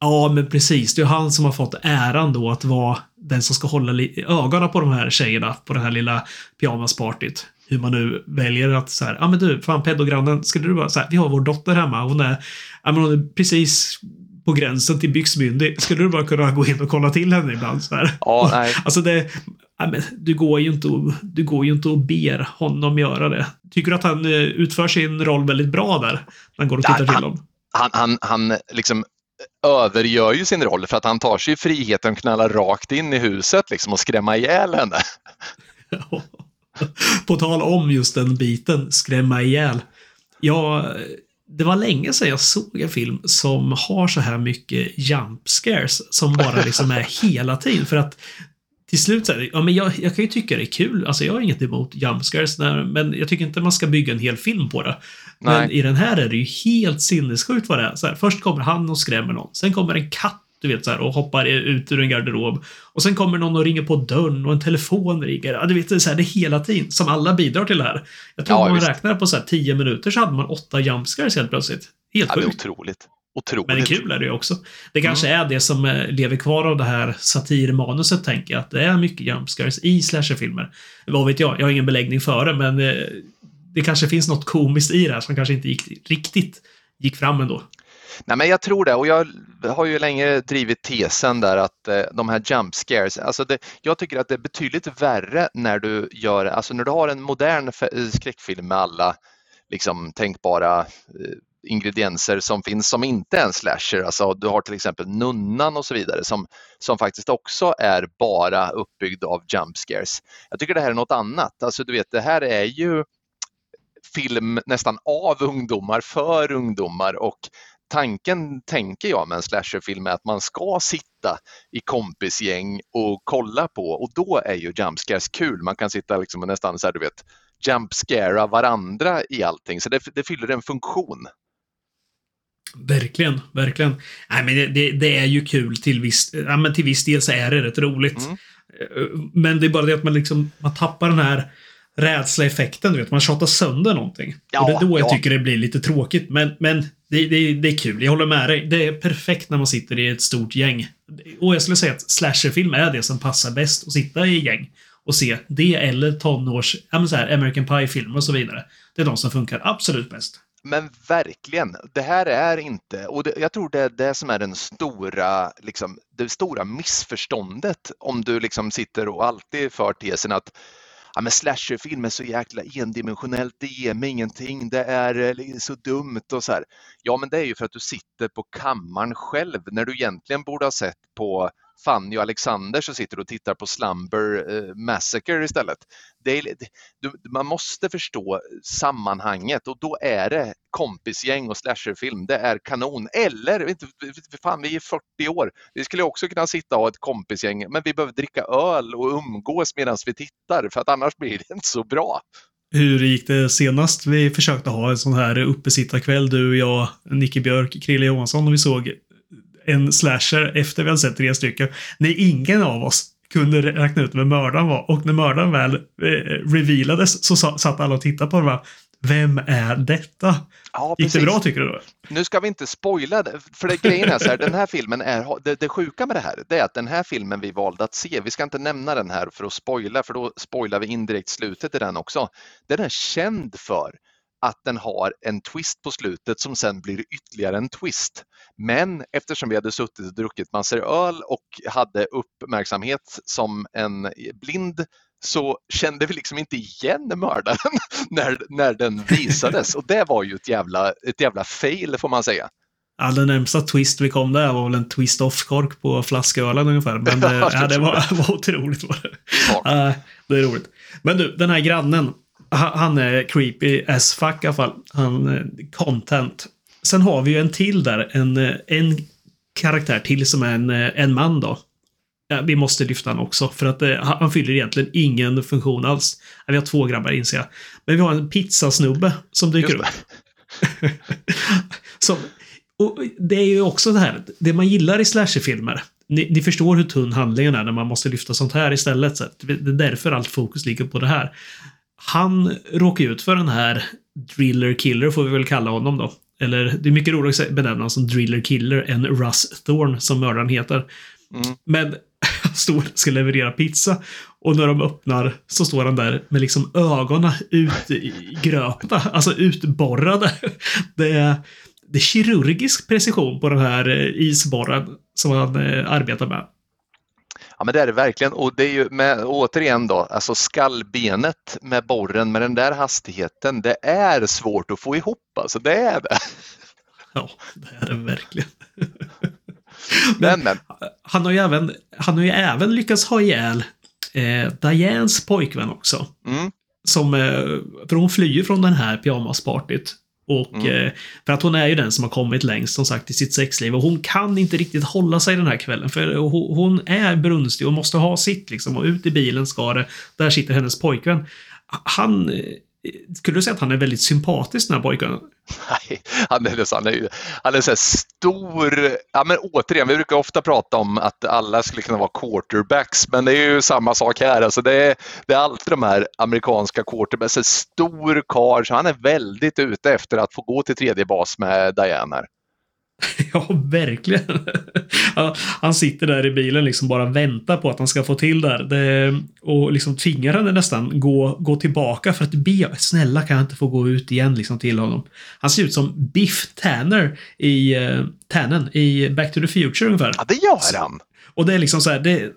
Ja, men precis. Det är han som har fått äran då att vara den som ska hålla ögonen på de här tjejerna på det här lilla pyjamaspartyt. Hur man nu väljer att så här, ja men du, fan pedogrannen, skulle du bara så här, vi har vår dotter hemma, hon är, ja men hon är precis på gränsen till byxmyndig. Skulle du bara kunna gå in och kolla till henne ibland så här? Ja, nej. Alltså det, ja, men du går ju inte och, du går ju inte och ber honom göra det. Tycker du att han eh, utför sin roll väldigt bra där? När han går och Ja, tittar till han- dem? han, han, han liksom övergör ju sin roll för att han tar sig friheten att knalla rakt in i huset liksom och skrämma ihjäl henne. [LAUGHS] [LAUGHS] [LAUGHS] På tal om just den biten, skrämma ihjäl. Ja, det var länge sedan jag såg en film som har så här mycket jump scares som bara liksom är [LAUGHS] hela tiden. För att till slut så här, ja men jag, jag kan ju tycka det är kul. Alltså jag har inget emot jump scares, där, men jag tycker inte man ska bygga en hel film på det. Men Nej. i den här är det ju helt sinnessjukt vad det är. Så här, först kommer han och skrämmer någon. Sen kommer en katt du vet, så här, och hoppar ut ur en garderob. Och sen kommer någon och ringer på dörren och en telefon ringer. Ja, du vet, det är, så här, det är hela tiden som alla bidrar till det här. Jag tror Ja, om man visst. räknar på så här 10 minuter så hade man åtta jumpscares helt plötsligt. Helt Ja, det är sjukt. otroligt. Otroligt. Men det är kul är det ju också. Det kanske Mm. är det som eh, lever kvar av det här satirmanuset, tänker jag. Att det är mycket jumpscares i slasherfilmer. Vad vet jag? Jag har ingen beläggning för det, men eh, det kanske finns något komiskt i det här som kanske inte gick, riktigt gick fram ändå. Nej, men jag tror det och jag har ju länge drivit tesen där att eh, de här jump scares, alltså det, jag tycker att det är betydligt värre när du gör, alltså när du har en modern eh, skräckfilm med alla liksom tänkbara eh, ingredienser som finns som inte är en slasher. Alltså, du har till exempel Nunnan och så vidare som, som faktiskt också är bara uppbyggd av jump scares. Jag tycker det här är något annat. Alltså, du vet, det här är ju film nästan av ungdomar för ungdomar och tanken, tänker jag, med en slasherfilm är att man ska sitta i kompisgäng och kolla på och då är ju jump scares kul. Man kan sitta liksom nästan så här, du vet, jump scarea varandra i allting, så det, det fyller en funktion. Verkligen, verkligen. Nej, men det, det, det är ju kul till viss, ja, men till viss del så är det rätt roligt. Mm. Eh, Men det är bara det att man liksom, man tappar den här rädsla-effekten, du vet. Man tjatar sönder någonting. Ja, och det är då jag ja. tycker det blir lite tråkigt. Men, men det, det, det är kul, jag håller med dig. Det är perfekt när man sitter i ett stort gäng. Och jag skulle säga att slasherfilm är det som passar bäst att sitta i gäng och se. Det eller tonårs, ja men så här, American Pie-filmer och så vidare. Det är de som funkar absolut bäst. Men verkligen, det här är inte, och det, jag tror det är det som är den stora, liksom, det stora missförståndet om du liksom sitter och alltid för tesen att ja, men slasherfilm är så jäkla endimensionellt, det ger mig ingenting, det är eh, så dumt och så här. Ja, men det är ju för att du sitter på kammaren själv när du egentligen borde ha sett på Fanny och Alexander som sitter och tittar på Slumber eh, Massacre istället. Det är, man måste förstå sammanhanget och då är det kompisgäng och slasherfilm. Det är kanon. Eller, inte, fan vi är 40 år. Vi skulle också kunna sitta och ha ett kompisgäng men vi behöver dricka öl och umgås medan vi tittar för att annars blir det inte så bra. Hur gick det senast vi försökte ha en sån här uppesittarkväll, du, jag, Nicke Björk, Krille Johansson och vi såg en slasher efter vi hade sett tre stycken. När ingen av oss kunde räkna ut vem mördaren var och när mördaren väl eh, revealades så satt alla och tittade på det bara, vem är detta? Ja, Gick det bra tycker du? Då? Nu ska vi inte spoila det, för det, grejen är så här, den här filmen är, det, det sjuka med det här, det är att den här filmen vi valde att se, vi ska inte nämna den här för att spoila, för då spoilar vi indirekt slutet i den också. Den är känd för att den har en twist på slutet som sen blir ytterligare en twist. Men eftersom vi hade suttit och druckit massor öl och hade uppmärksamhet som en blind så kände vi liksom inte igen mördaren [LAUGHS] när, när den visades och det var ju ett jävla, ett jävla fail får man säga. Ja, den närmsta twist vi kom där var väl en twist-off-kork på flaskölen ungefär. Men [LAUGHS] det, ja, det var, [LAUGHS] var otroligt. Var det. Ja. Uh, det är roligt. Men du, den här grannen. Han är creepy as fuck i alla fall. Han content. Sen har vi ju en till där. En, en karaktär till som är en, en man då vi måste lyfta han också för att eh, han fyller egentligen ingen funktion alls. Vi har två grabbar inser jag. Men vi har en pizzasnubbe som dyker upp. [LAUGHS] som, och det är ju också det här, det man gillar i slasherfilmer. Ni, ni, förstår hur tunn handlingen är när man måste lyfta sånt här istället. Så det är därför allt fokus ligger på det här. Han råkar ut för den här Driller Killer får vi väl kalla honom då. Eller det är mycket roligare att benämna honom som Driller Killer än Russ Thorn som mördaren heter. Mm. Men [LAUGHS] står och ska leverera pizza. Och när de öppnar så står han där med liksom ögonen utgröpta, alltså utborrade. [LAUGHS] Det är, det är kirurgisk precision på den här eh, isborren som han eh, arbetar med. Ja men det är det verkligen och det är ju med, återigen då, alltså skallbenet med borren med den där hastigheten, det är svårt att få ihop alltså, det är det. Ja, det är det verkligen. [LAUGHS] Men, men. Han, har ju även, han har ju även lyckats ha ihjäl eh, Dianes pojkvän också. Mm. Som, eh, för hon flyr från den här pyjamaspartyt. Och mm. eh, för att hon är ju den som har kommit längst som sagt i sitt sexliv och hon kan inte riktigt hålla sig den här kvällen för hon, är brunstig och måste ha sitt liksom och ut i bilen ska det. Där sitter hennes pojkvän. Han eh, skulle du säga att han är väldigt sympatisk den här pojken? Nej, han är, han är, han är så stor. Ja, men återigen, vi brukar ofta prata om att alla skulle kunna vara quarterbacks, men det är ju samma sak här. Alltså det, är, det är alltid de här amerikanska quarterbacks. En stor karl, så han är väldigt ute efter att få gå till tredje bas med Diana. [LAUGHS] Ja, verkligen. Han sitter där i bilen liksom bara väntar på att han ska få till där. Det, och liksom tvingar henne nästan gå, gå tillbaka för att be. Snälla kan jag inte få gå ut igen liksom till honom. Han ser ut som Biff Tanner i uh, Tannen i Back to the Future ungefär. Ja, det gör han. Och det är liksom så här, det,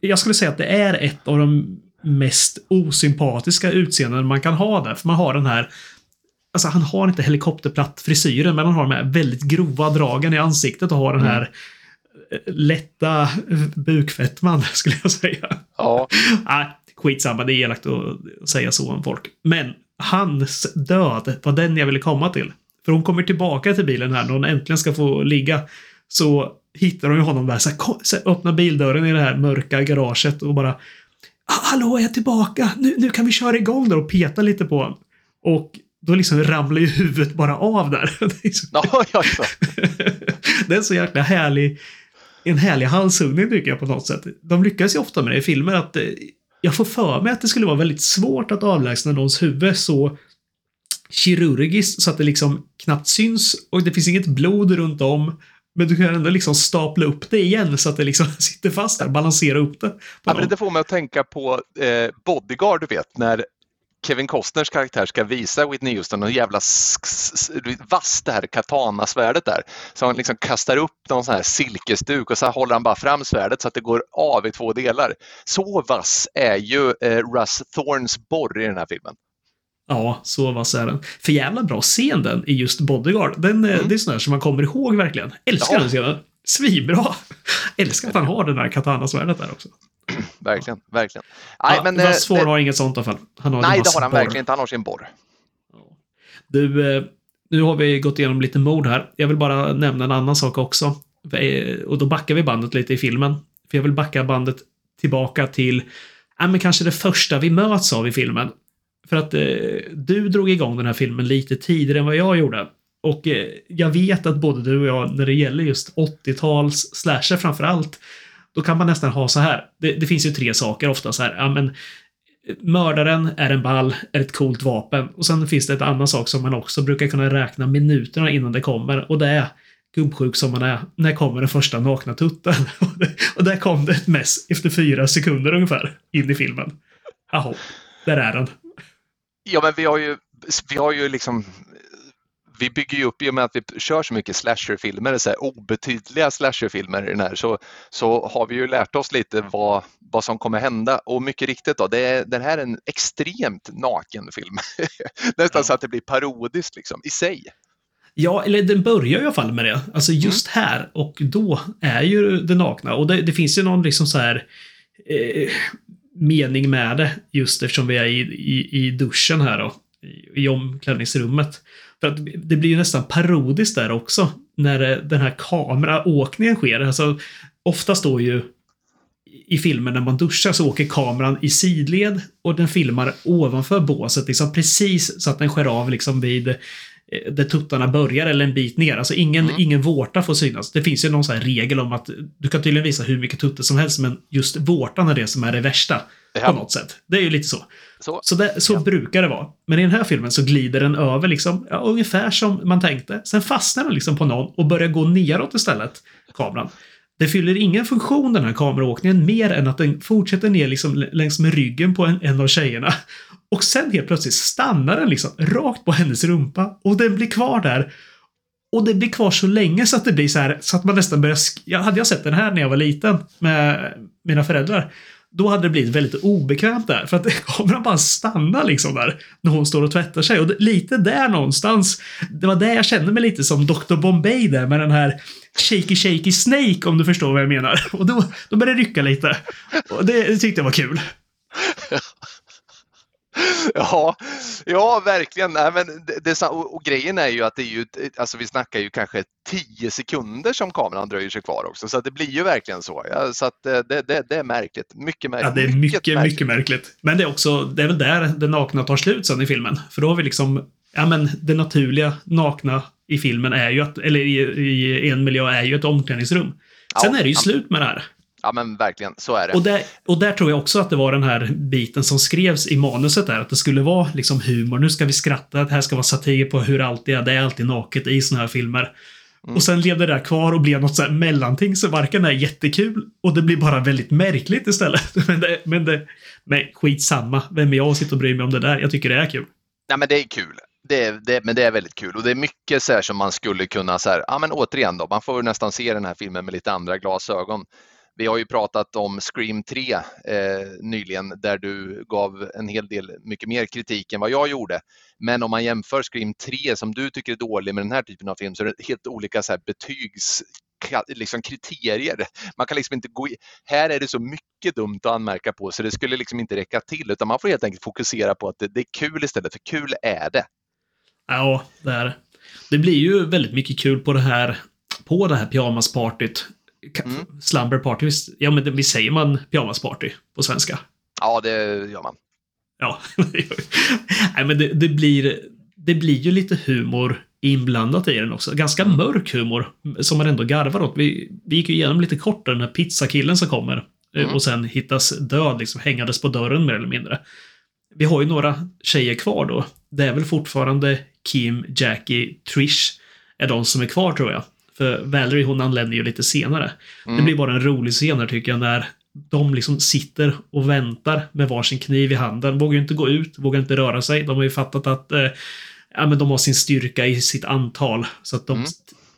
jag skulle säga att det är ett av de mest osympatiska utseenden man kan ha där. För man har den här Alltså han har inte helikopterplatt frisyren men han har de här väldigt grova dragen i ansiktet och har den här mm. lätta bukfettman [LAUGHS] skulle jag säga. Ja. [LAUGHS] Nej, skitsamma, det är elakt att säga så om folk. Men hans död var den jag ville komma till. För hon kommer tillbaka till bilen här när hon äntligen ska få ligga. Så hittar hon ju honom där, så, här, så här, öppnar bildörren i det här mörka garaget och bara Hallå, är jag tillbaka? Nu, nu kan vi köra igång där och peta lite på honom. Och då liksom ramlar ju huvudet bara av där. [LAUGHS] det, är så... ja, ja, ja. det är så jäkla härlig, en härlig halshuggning tycker jag på något sätt. De lyckas ju ofta med det i filmer att eh, jag får för mig att det skulle vara väldigt svårt att avlägsna någons huvud så kirurgiskt så att det liksom knappt syns och det finns inget blod runt om. Men du kan ändå liksom stapla upp det igen så att det liksom [LAUGHS] sitter fast där, balansera upp det. Ja, men det får mig att tänka på eh, Bodyguard, du vet, när Kevin Costners karaktär ska visa Whitney Houston hur jävla vasst det här katanasvärdet är. Så han liksom kastar upp någon sån här silkesduk och så håller han bara fram svärdet så att det går av i två delar. Så vass är ju eh, Russ Thorns borr i den här filmen. Ja, så vass är den. För jävla bra scen den i just Bodyguard. Den, eh, mm. Det är sån här som man kommer ihåg verkligen. Älskar ja. den scenen. Svinbra! Älskar att han har den här katanasvärdet där också. [CLEARS THROAT] verkligen, verkligen. Nej, ja, men, fast Svår har inget sånt i alla fall. Han har nej, det har han borr. verkligen inte. Han har sin borr. Du, eh, nu har vi gått igenom lite mord här. Jag vill bara nämna en annan sak också. Eh, och då backar vi bandet lite i filmen. För jag vill backa bandet tillbaka till, ja men kanske det första vi möts av i filmen. För att eh, du drog igång den här filmen lite tidigare än vad jag gjorde. Och eh, jag vet att både du och jag, när det gäller just 80-tals slasher framför allt, då kan man nästan ha så här. Det, det, finns ju tre saker ofta så här. Ja, men mördaren är en ball, är ett coolt vapen. Och sen finns det ett annan sak som man också brukar kunna räkna minuterna innan det kommer. Och det är gubbsjuk som man är. När kommer den första nakna tutten? [LAUGHS] och där kom det ett mess efter fyra sekunder ungefär in i filmen. Jaha, där är den. Ja, men vi har ju, vi har ju liksom vi bygger ju upp, i och med att vi kör så mycket slasherfilmer, så här obetydliga slasherfilmer i den här, så, så har vi ju lärt oss lite vad, vad som kommer hända. Och mycket riktigt, då, det är, den här är en extremt naken film. [LAUGHS] Nästan ja. så att det blir parodiskt liksom, i sig. Ja, eller den börjar i alla fall med det. Alltså mm. just mm. här och då är ju det nakna. Och det, det finns ju någon liksom så här eh, mening med det just eftersom vi är i, i, i duschen här då. I, i omklädningsrummet. För att det blir ju nästan parodiskt där också. När den här kameraåkningen sker. Alltså, ofta står ju i filmen när man duschar så åker kameran i sidled och den filmar ovanför båset, liksom precis så att den skär av liksom vid Eh, där tuttarna börjar eller en bit ner. Alltså ingen, mm. ingen vårta får synas. Det finns ju någon sån regel om att du kan tydligen visa hur mycket tuttar som helst, men just vårtan är det som är det värsta. Ja. På något sätt. Det är ju lite så. Så, så, det, så ja. brukar det vara. Men i den här filmen så glider den över liksom, ja, ungefär som man tänkte. Sen fastnar den liksom på någon och börjar gå neråt istället, kameran. Det fyller ingen funktion den här kameraåkningen mer än att den fortsätter ner liksom längs med ryggen på en, en av tjejerna. Och sen helt plötsligt stannar den liksom rakt på hennes rumpa och den blir kvar där. Och det blir kvar så länge så att det blir så här så att man nästan börjar... Jag hade jag sett den här när jag var liten med mina föräldrar. Då hade det blivit väldigt obekvämt där för att [LAUGHS] kameran bara stannar liksom där när hon står och tvättar sig. Och det, lite där någonstans. Det var där jag kände mig lite som Dr. Bombay där med den här Shaky Shaky Snake om du förstår vad jag menar. [LAUGHS] Och då, då började det rycka lite. Och det, det tyckte jag var kul. [LAUGHS] [LAUGHS] Ja, ja verkligen. Nej, men det, det, och, och, grejen är ju att det är ju, alltså vi snackar ju kanske 10 sekunder som kameran dröjer sig kvar också, så det blir ju verkligen så. Ja, så att det, det, det, är märkligt. Mycket märkligt. Ja, det är mycket, mycket märkligt. mycket märkligt. Men det är också, det är väl där det nakna tar slut sen i filmen. För då har vi liksom, ja men det naturliga nakna i filmen är ju att, eller i, i en miljö är ju ett omklädningsrum. Sen ja, är det ju slut med det här. Ja men verkligen, så är det. Och, där, och där tror jag också att det var den här biten som skrevs i manuset där, att det skulle vara liksom humor. Nu ska vi skratta, det här ska vara satir på hur allt är. Det är alltid naket i såna här filmer. Mm. Och sen levde det där kvar och blev något så här mellanting som varken är jättekul och det blir bara väldigt märkligt istället. [LAUGHS] Men det, men det, men skitsamma. Vem är jag att sitta och bry mig om det där? Jag tycker det är kul. Nej men det är kul. Det är, det, men det är väldigt kul och det är mycket så här som man skulle kunna så här, ja men återigen då, man får nästan se den här filmen med lite andra glasögon. Vi har ju pratat om Scream 3 eh, nyligen där du gav en hel del mycket mer kritik än vad jag gjorde. Men om man jämför Scream 3 som du tycker är dålig med den här typen av film så är det helt olika så här betygs liksom kriterier. Man kan liksom inte gå i, här är det så mycket dumt att anmärka på så det skulle liksom inte räcka till utan man får helt enkelt fokusera på att det, det är kul istället för kul är det. Ja, det är det. Det blir ju väldigt mycket kul på det här på det här pyjamaspartyt Mm. Slumber party, ja men visst säger man pyjamasparty på svenska? Ja, det gör man. Ja, [LAUGHS] nej men det, det, blir, det blir ju lite humor inblandat i den också. Ganska mm. mörk humor som man ändå garvar åt. Vi, vi gick ju igenom lite kort den här pizzakillen som kommer eh, mm. och sen hittas död, liksom hängandes på dörren mer eller mindre. Vi har ju några tjejer kvar då. Det är väl fortfarande Kim, Jackie, Trish är de som är kvar tror jag. För Valerie hon anländer ju lite senare. Mm. Det blir bara en rolig scen här tycker jag när de liksom sitter och väntar med varsin kniv i handen. Vågar inte gå ut, vågar inte röra sig. De har ju fattat att eh, ja, men de har sin styrka i sitt antal. Så att de mm.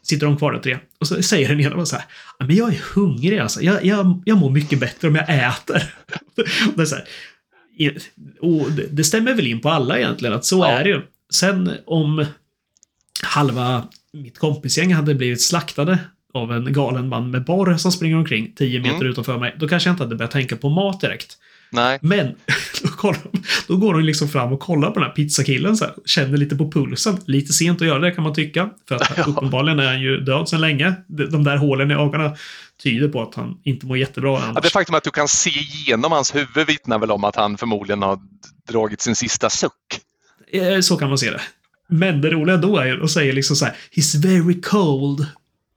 sitter de kvar där tre. Och så säger den ena så här. Men jag är hungrig alltså. Jag, jag, jag mår mycket bättre om jag äter. [LAUGHS] det, är så här, och det stämmer väl in på alla egentligen att så ja. är det ju. Sen om halva mitt kompisgäng hade blivit slaktade av en galen man med borr som springer omkring 10 meter Mm. utanför mig, då kanske jag inte hade börjat tänka på mat direkt. Nej. Men [LAUGHS] då, kollar, då går hon liksom fram och kollar på den här pizzakillen så här, känner lite på pulsen. Lite sent att göra det kan man tycka. För att [LAUGHS] Ja. uppenbarligen är han ju död sedan länge. De, de där hålen i ögonen tyder på att han inte mår jättebra Ja, det faktum att du kan se igenom hans huvud vittnar väl om att han förmodligen har dragit sin sista suck. Eh, Så kan man se det. Men det roliga då är ju, och säger liksom så här, He's very cold.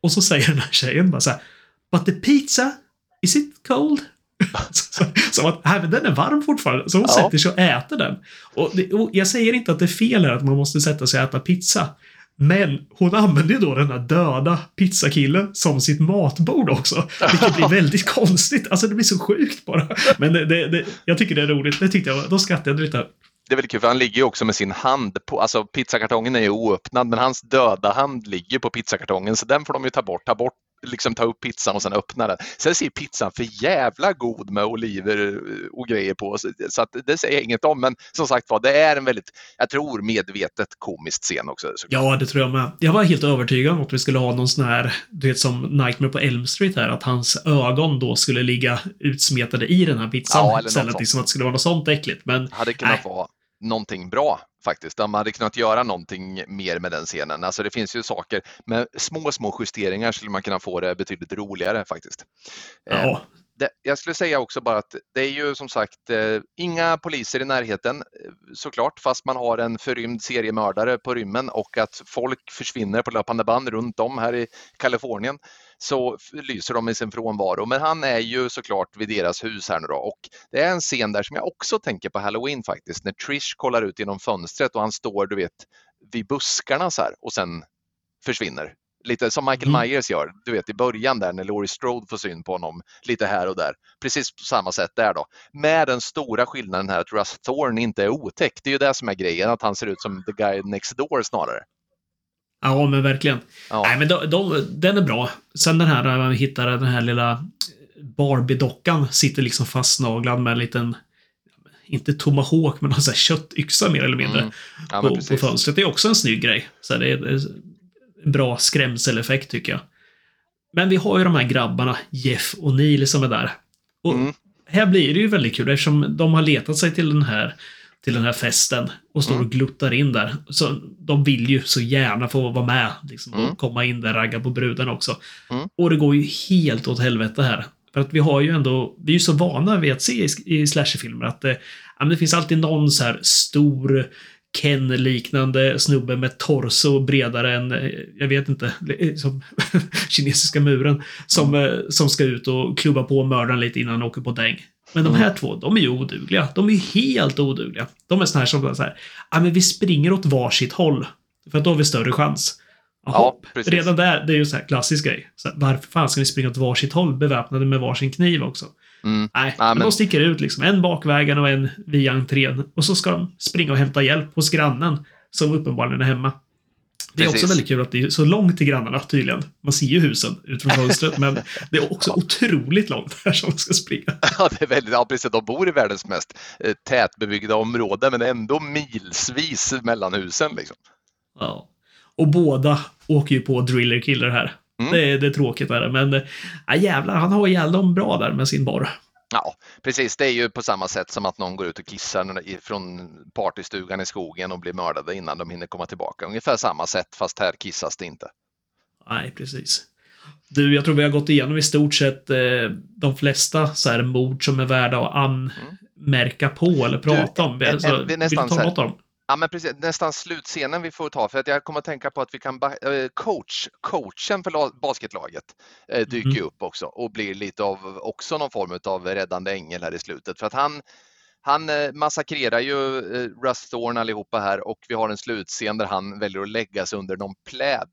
Och så säger den här tjejen bara så här, But the pizza, is it cold? Så- [LAUGHS] Som att, nej men den är varm fortfarande. Så hon Ja. sätter sig och äter den. Och, det, och jag säger inte att det är fel här att man måste sätta sig och äta pizza. Men hon använder ju då den här döda pizzakillen som sitt matbord också. Vilket blir [LAUGHS] väldigt konstigt. Alltså det blir så sjukt bara. Men det, det, det, jag tycker det är roligt. Det tyckte jag, då skrattade jag lite. Det är väldigt kul för han ligger ju också med sin hand på, alltså pizzakartongen är ju oöppnad men hans döda hand ligger på pizzakartongen så den får de ju ta bort, ta bort, liksom ta upp pizzan och sen öppna den. Sen ser pizzan för jävla god med oliver eh, och grejer på så, att det säger jag inget om men som sagt var det är en väldigt, jag tror medvetet komiskt scen också. såklart. Ja, det tror jag med. Jag var helt övertygad om att vi skulle ha någon sån här, du vet som Nightmare på Elm Street här, att hans ögon då skulle ligga utsmetade i den här pizzan. Ja, eller något sånt. liksom att det skulle vara något sånt äckligt. Men hade kunnat Nej. vara någonting bra faktiskt. De hade kunnat göra någonting mer med den scenen. Alltså det finns ju saker, med små, små justeringar skulle man kunna få det betydligt roligare faktiskt. Eh, ja, det, jag skulle säga också bara att det är ju som sagt eh, inga poliser i närheten eh, såklart, fast man har en förrymd seriemördare på rymmen och att folk försvinner på löpande band runt om här i Kalifornien så lyser de i sin frånvaro. Men han är ju såklart vid deras hus här nu då och det är en scen där som jag också tänker på Halloween faktiskt, när Trish kollar ut genom fönstret och han står, du vet, vid buskarna så här och sen försvinner. Lite som Michael Mm. Myers gör, du vet i början där när Laurie Strode får syn på honom lite här och där. Precis på samma sätt där då. Med den stora skillnaden här att Russ Thorne inte är otäck. Det är ju det som är grejen, att han ser ut som the guy next door snarare. Ja, men verkligen. Ja. Nej, men de, de, den är bra. Sen den här när man hittar den här lilla Barbie-dockan sitter liksom fastnaglad med en liten inte tomahawk, men någon sån här köttyxa mer eller mindre. Mm. Ja, på, på fönstret. Det är också en snygg grej. Så det är det är en bra skrämseleffekt tycker jag. Men vi har ju de här grabbarna, Jeff och Neil, som är där. Och Mm. här blir det ju väldigt kul eftersom de har letat sig till den här, till den här festen och står Mm. och gluttar in där. Så de vill ju så gärna få vara med liksom, Mm. och komma in där, ragga på bruden också. Mm. Och det går ju helt åt helvete här. För att vi har ju ändå, vi är ju så vana vid att se i, i slasherfilmer att eh, det finns alltid någon så här stor Ken-liknande snubbe med torso bredare än, eh, jag vet inte, eh, som [LAUGHS] kinesiska muren, som, eh, som ska ut och klubba på mördaren lite innan han åker på däng. Men de här två, de är ju odugliga. De är ju helt odugliga. De är såna här som så här, ja men vi springer åt varsitt håll. För att då har vi större chans. Jaha, Ja, redan där, det är ju så här klassisk grej. Så här, varför fan ska ni springa åt varsitt håll beväpnade med varsin kniv också? Mm. Nej, men men- de sticker ut liksom. En bakvägen och en via entrén. Och så ska de springa och hämta hjälp hos grannen, som uppenbarligen är hemma. Det är Precis. också väldigt kul att det är så långt till grannarna tydligen. Man ser ju husen ut från [LAUGHS] fönstret, men det är också otroligt långt [LAUGHS] här som de ska springa. [LAUGHS] Ja, det är väldigt, ja, precis. De bor i världens mest eh, tätbebyggda område men ändå milsvis mellan husen. Liksom. Ja. Och båda åker ju på Driller Killer här. Mm. Det, är, det är tråkigt är det, men ja, jävlar, han har ihjäl dem bra där med sin borr. Ja, precis. Det är ju på samma sätt som att någon går ut och kissar från partystugan i skogen och blir mördade innan de hinner komma tillbaka. Ungefär samma sätt, fast här kissas det inte. Nej, precis. Du, jag tror vi har gått igenom i stort sett eh, de flesta så här mord som är värda att anmärka på eller prata om. en- Alltså, en- vi vill du nästan ta så här- något av dem? Ja, men precis. Nästan slutscenen vi får ta, för att jag kommer att tänka på att vi kan eh, coach, coachen för la- basketlaget eh, dyker ju upp också och blir lite av också någon form av räddande ängel här i slutet. För att han, han eh, massakrerar ju eh, Russ Thorne allihopa här och vi har en slutscen där han väljer att lägga sig under någon pläd.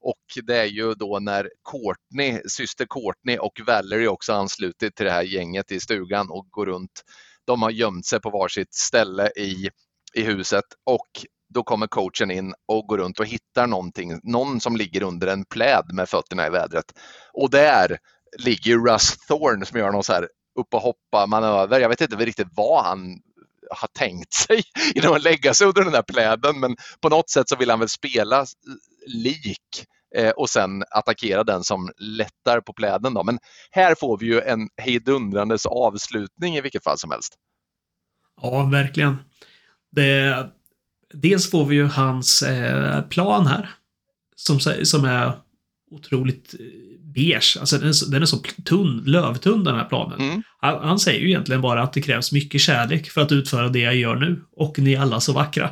Och det är ju då när Courtney, syster Courtney och Valerie också anslutit till det här gänget i stugan och går runt. De har gömt sig på varsitt ställe i, i huset och då kommer coachen in och går runt och hittar någonting, någon som ligger under en pläd med fötterna i vädret. Och där ligger Russ Thorne som gör någon så här upp och hoppa manöver. Jag vet inte riktigt vad han har tänkt sig [LAUGHS] genom att lägga sig under den där pläden men på något sätt så vill han väl spela lik eh, och sen attackera den som lättar på pläden. Då. Men här får vi ju en hejdundrandes avslutning i vilket fall som helst. Ja, verkligen. Det, dels får vi ju hans eh, plan här. Som, som är otroligt eh, beige. Alltså den är så, den är så tunn, lövtunn den här planen. Mm. Han, han, säger ju egentligen bara att det krävs mycket kärlek för att utföra det jag gör nu. Och ni är alla så vackra. [LAUGHS]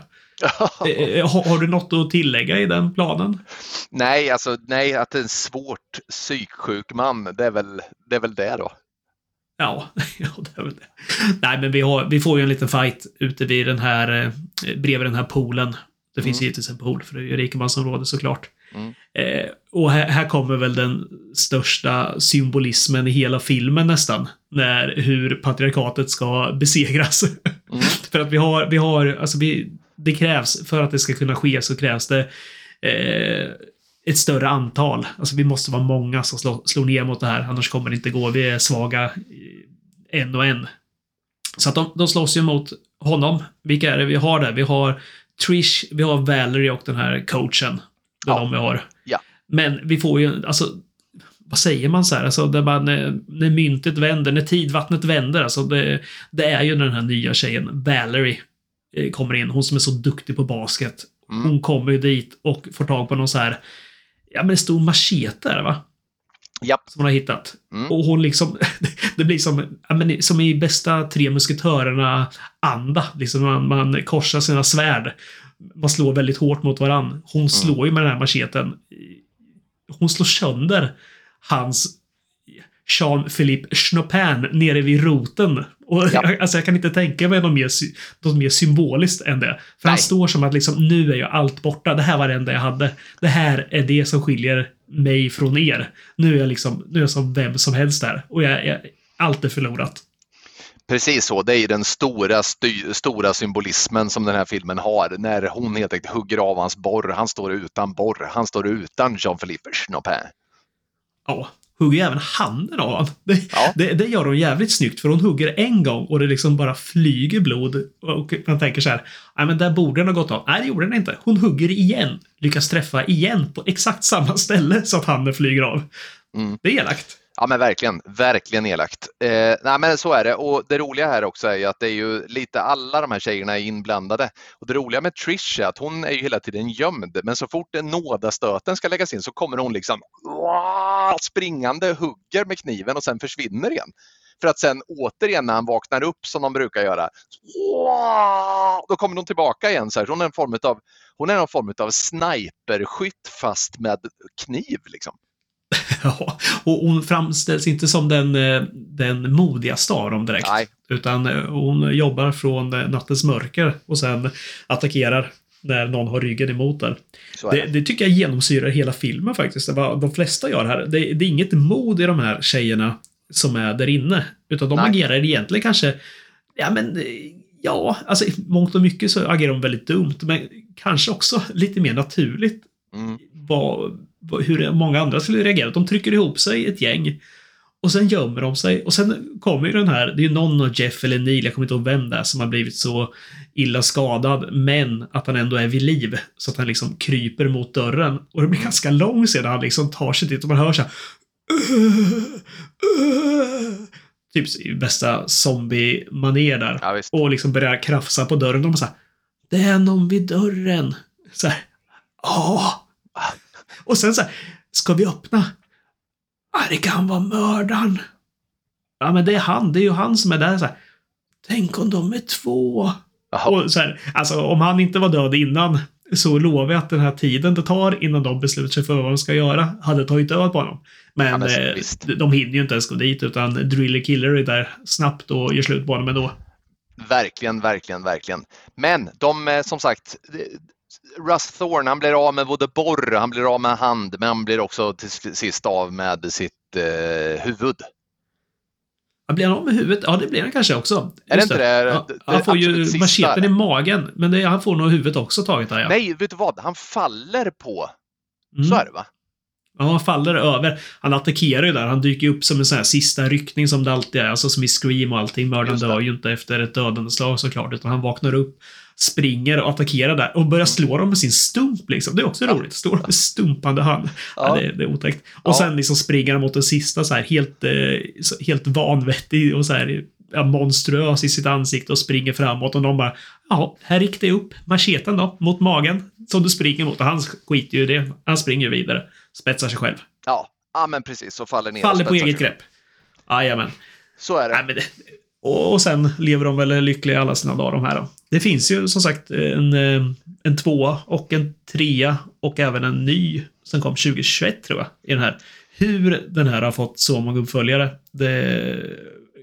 eh, har, har, du något att tillägga i den planen? Nej, alltså nej, att det är en svårt psyksjuk man, det är väl det, är väl det då. Ja, [LAUGHS] ja, det är väl det. Nej, men vi, har, vi får ju en liten fight ute vid den här, eh, bredvid den här poolen. Det finns mm. givetvis en pool, för det är ju rikemansområde såklart. Mm. Eh, och här, här, kommer väl den största symbolismen i hela filmen nästan. När, hur patriarkatet ska besegras. [LAUGHS] Mm. för att vi har, vi har, alltså vi, det krävs, för att det ska kunna ske så krävs det eh, ett större antal. Alltså vi måste vara många som slår, slår ner mot det här, annars kommer det inte gå. Vi är svaga en och en. Så att de, de slåss ju mot honom. Vilka är det vi har där? Vi har Trish, vi har Valerie och den här coachen. Det är ja. de vi har. Ja. Men vi får ju, alltså, vad säger man så här? Alltså, där man, när, när myntet vänder, när tidvattnet vänder, alltså det, det är ju när den här nya tjejen, Valerie, eh, kommer in. Hon som är så duktig på basket. Mm. Hon kommer ju dit och får tag på någon så här, ja men en stor machete är det va? Japp. Som hon har hittat. Mm. Och hon liksom, [LAUGHS] det blir som, ja, men, som i bästa Tre Musketörerna-anda. Liksom man, man korsar sina svärd man slår väldigt hårt mot varann. Hon mm. slår mm. ju med den här macheten. Hon slår sönder hans Jean-Philippe Chopin nere vid roten. Och ja. [LAUGHS] alltså jag kan inte tänka mig något mer, något mer symboliskt än det. För Nej. han står som att liksom, nu är ju allt borta. Det här var det enda jag hade. Det här är det som skiljer mig från er. Nu är jag liksom, nu är jag som vem som helst där. Och jag, jag allt är förlorat. Precis så, det är den stora, styr, stora symbolismen som den här filmen har. När hon helt enkelt hugger av hans borr. Han står utan borr. Han står utan Jean-Philippe Chopin. Ja, hugger även handen av honom. Det, ja. det, det, gör hon jävligt snyggt för hon hugger en gång och det liksom bara flyger blod. Och man tänker så här, nej men där borde den ha gått av. Nej, det gjorde den inte. Hon hugger igen. Lyckas träffa igen på exakt samma ställe så att handen flyger av. Mm. Det är elakt. Ja men verkligen, verkligen elakt. Eh, nej men så är det och det roliga här också är ju att det är ju lite alla de här tjejerna är inblandade. Och det roliga med Trish är att hon är ju hela tiden gömd men så fort en nådastöten ska läggas in så kommer hon liksom springande, hugger med kniven och sen försvinner igen. För att sen återigen när han vaknar upp som de brukar göra, då kommer hon tillbaka igen. Så här. Hon är en form av, hon är en form av sniperskytt fast med kniv. Liksom. [LAUGHS] Ja, och hon framställs inte som den, eh, den modigaste av dem direkt. Nej. Utan eh, hon jobbar från eh, nattens mörker och sen attackerar när någon har ryggen emot den. Det, det, tycker jag genomsyrar hela filmen faktiskt. De flesta gör här. Det, det, är inget mod i de här tjejerna som är där inne. Utan de Nej. agerar egentligen kanske, ja men, ja, alltså mångt och mycket så agerar de väldigt dumt. Men kanske också lite mer naturligt. Mm. Vad, hur många andra skulle reagera. De trycker ihop sig ett gäng och sen gömmer de sig och sen kommer ju den här, det är ju någon av Jeff eller Neil, jag kommer inte ihåg vem det är, som har blivit så illa skadad, men att han ändå är vid liv. Så att han liksom kryper mot dörren. Och det blir ganska lång sedan han liksom tar sig dit och man hör så här, Typ bästa zombie-manér där. Ja, och liksom börjar krafsa på dörren. De bara såhär, det är någon vid dörren. Så här, ja. Och sen så här, ska vi öppna? Ah, det kan vara mördaren. Ja, men det är han. Det är ju han som är där så här. Tänk om de är två. Och så här, alltså om han inte var död innan så lovar jag att den här tiden det tar innan de beslutar sig för vad de ska göra hade tagit död på honom. Men eh, de hinner ju inte ens gå dit utan Driller Killer är där snabbt och gör slut på honom ändå. Verkligen, verkligen, verkligen. Men de, eh, som sagt, Russ Thorne, han blir av med både borr, han blir av med hand, men han blir också till sist av med sitt eh, huvud. Han blir av med huvudet? Ja, det blir han kanske också. Är det inte det? det, det han får ju macheten i magen, men det, han får nog huvudet också taget där, ja. Nej, vet du vad? Han faller på. Mm. Så är det va? Ja, han faller över. Han attackerar ju där. Han dyker upp som en sån här sista ryckning som det alltid är. Alltså som i Scream och allting. Mördaren dör ju inte efter ett dödande slag såklart, utan han vaknar upp springer och attackerar där och börjar slå dem med sin stump liksom. Det är också roligt. Står med stumpande hand. Ja. ja det, det, är otäckt. Och ja. sen liksom springer de mot den sista så här helt, eh, helt vanvettig och så här ja, monstruös i sitt ansikte och springer framåt och de bara Ja, här gick det upp macheten då mot magen som du springer mot och han skiter ju i det. Han springer vidare. Spetsar sig själv. Ja, ja men precis. Och faller ner. Faller på eget grepp. Jajamän. Så är det. Nej, men det och sen lever de väl lyckliga alla sina dagar de här då. Det finns ju som sagt en, eh, en tvåa och en trea och även en ny som kom 2021 tror jag i den här. Hur den här har fått så många uppföljare, det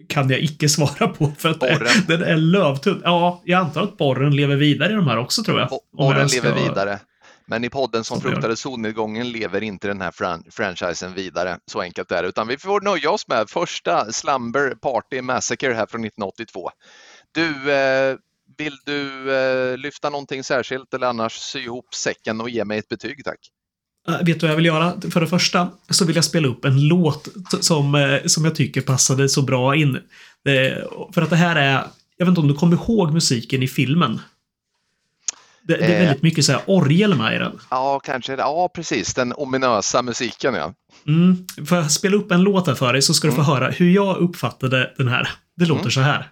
kan jag icke [LAUGHS] svara på för att borren. den är lövtunn. Ja, jag antar att borren lever vidare i de här också tror jag. Borren ska... lever vidare. Men i podden som fruktade solnedgången lever inte den här fran franchisen vidare. Så enkelt är det. Utan vi får nöja oss med första Slumber Party Massacre här från 1982. Du, eh, vill du eh, lyfta någonting särskilt eller annars sy ihop säcken och ge mig ett betyg tack? Uh, vet du vad jag vill göra? För det första så vill jag spela upp en låt som, uh, som jag tycker passade så bra in. Uh, för att det här är, jag vet inte om du kommer ihåg musiken i filmen? Det, det är väldigt mycket så här orgel med i den. Ja, kanske. Ja, precis. Den ominösa musiken, ja. Mm. Får jag spela upp en låt här för dig så ska du få mm. höra hur jag uppfattade den här. Det låter mm. så här.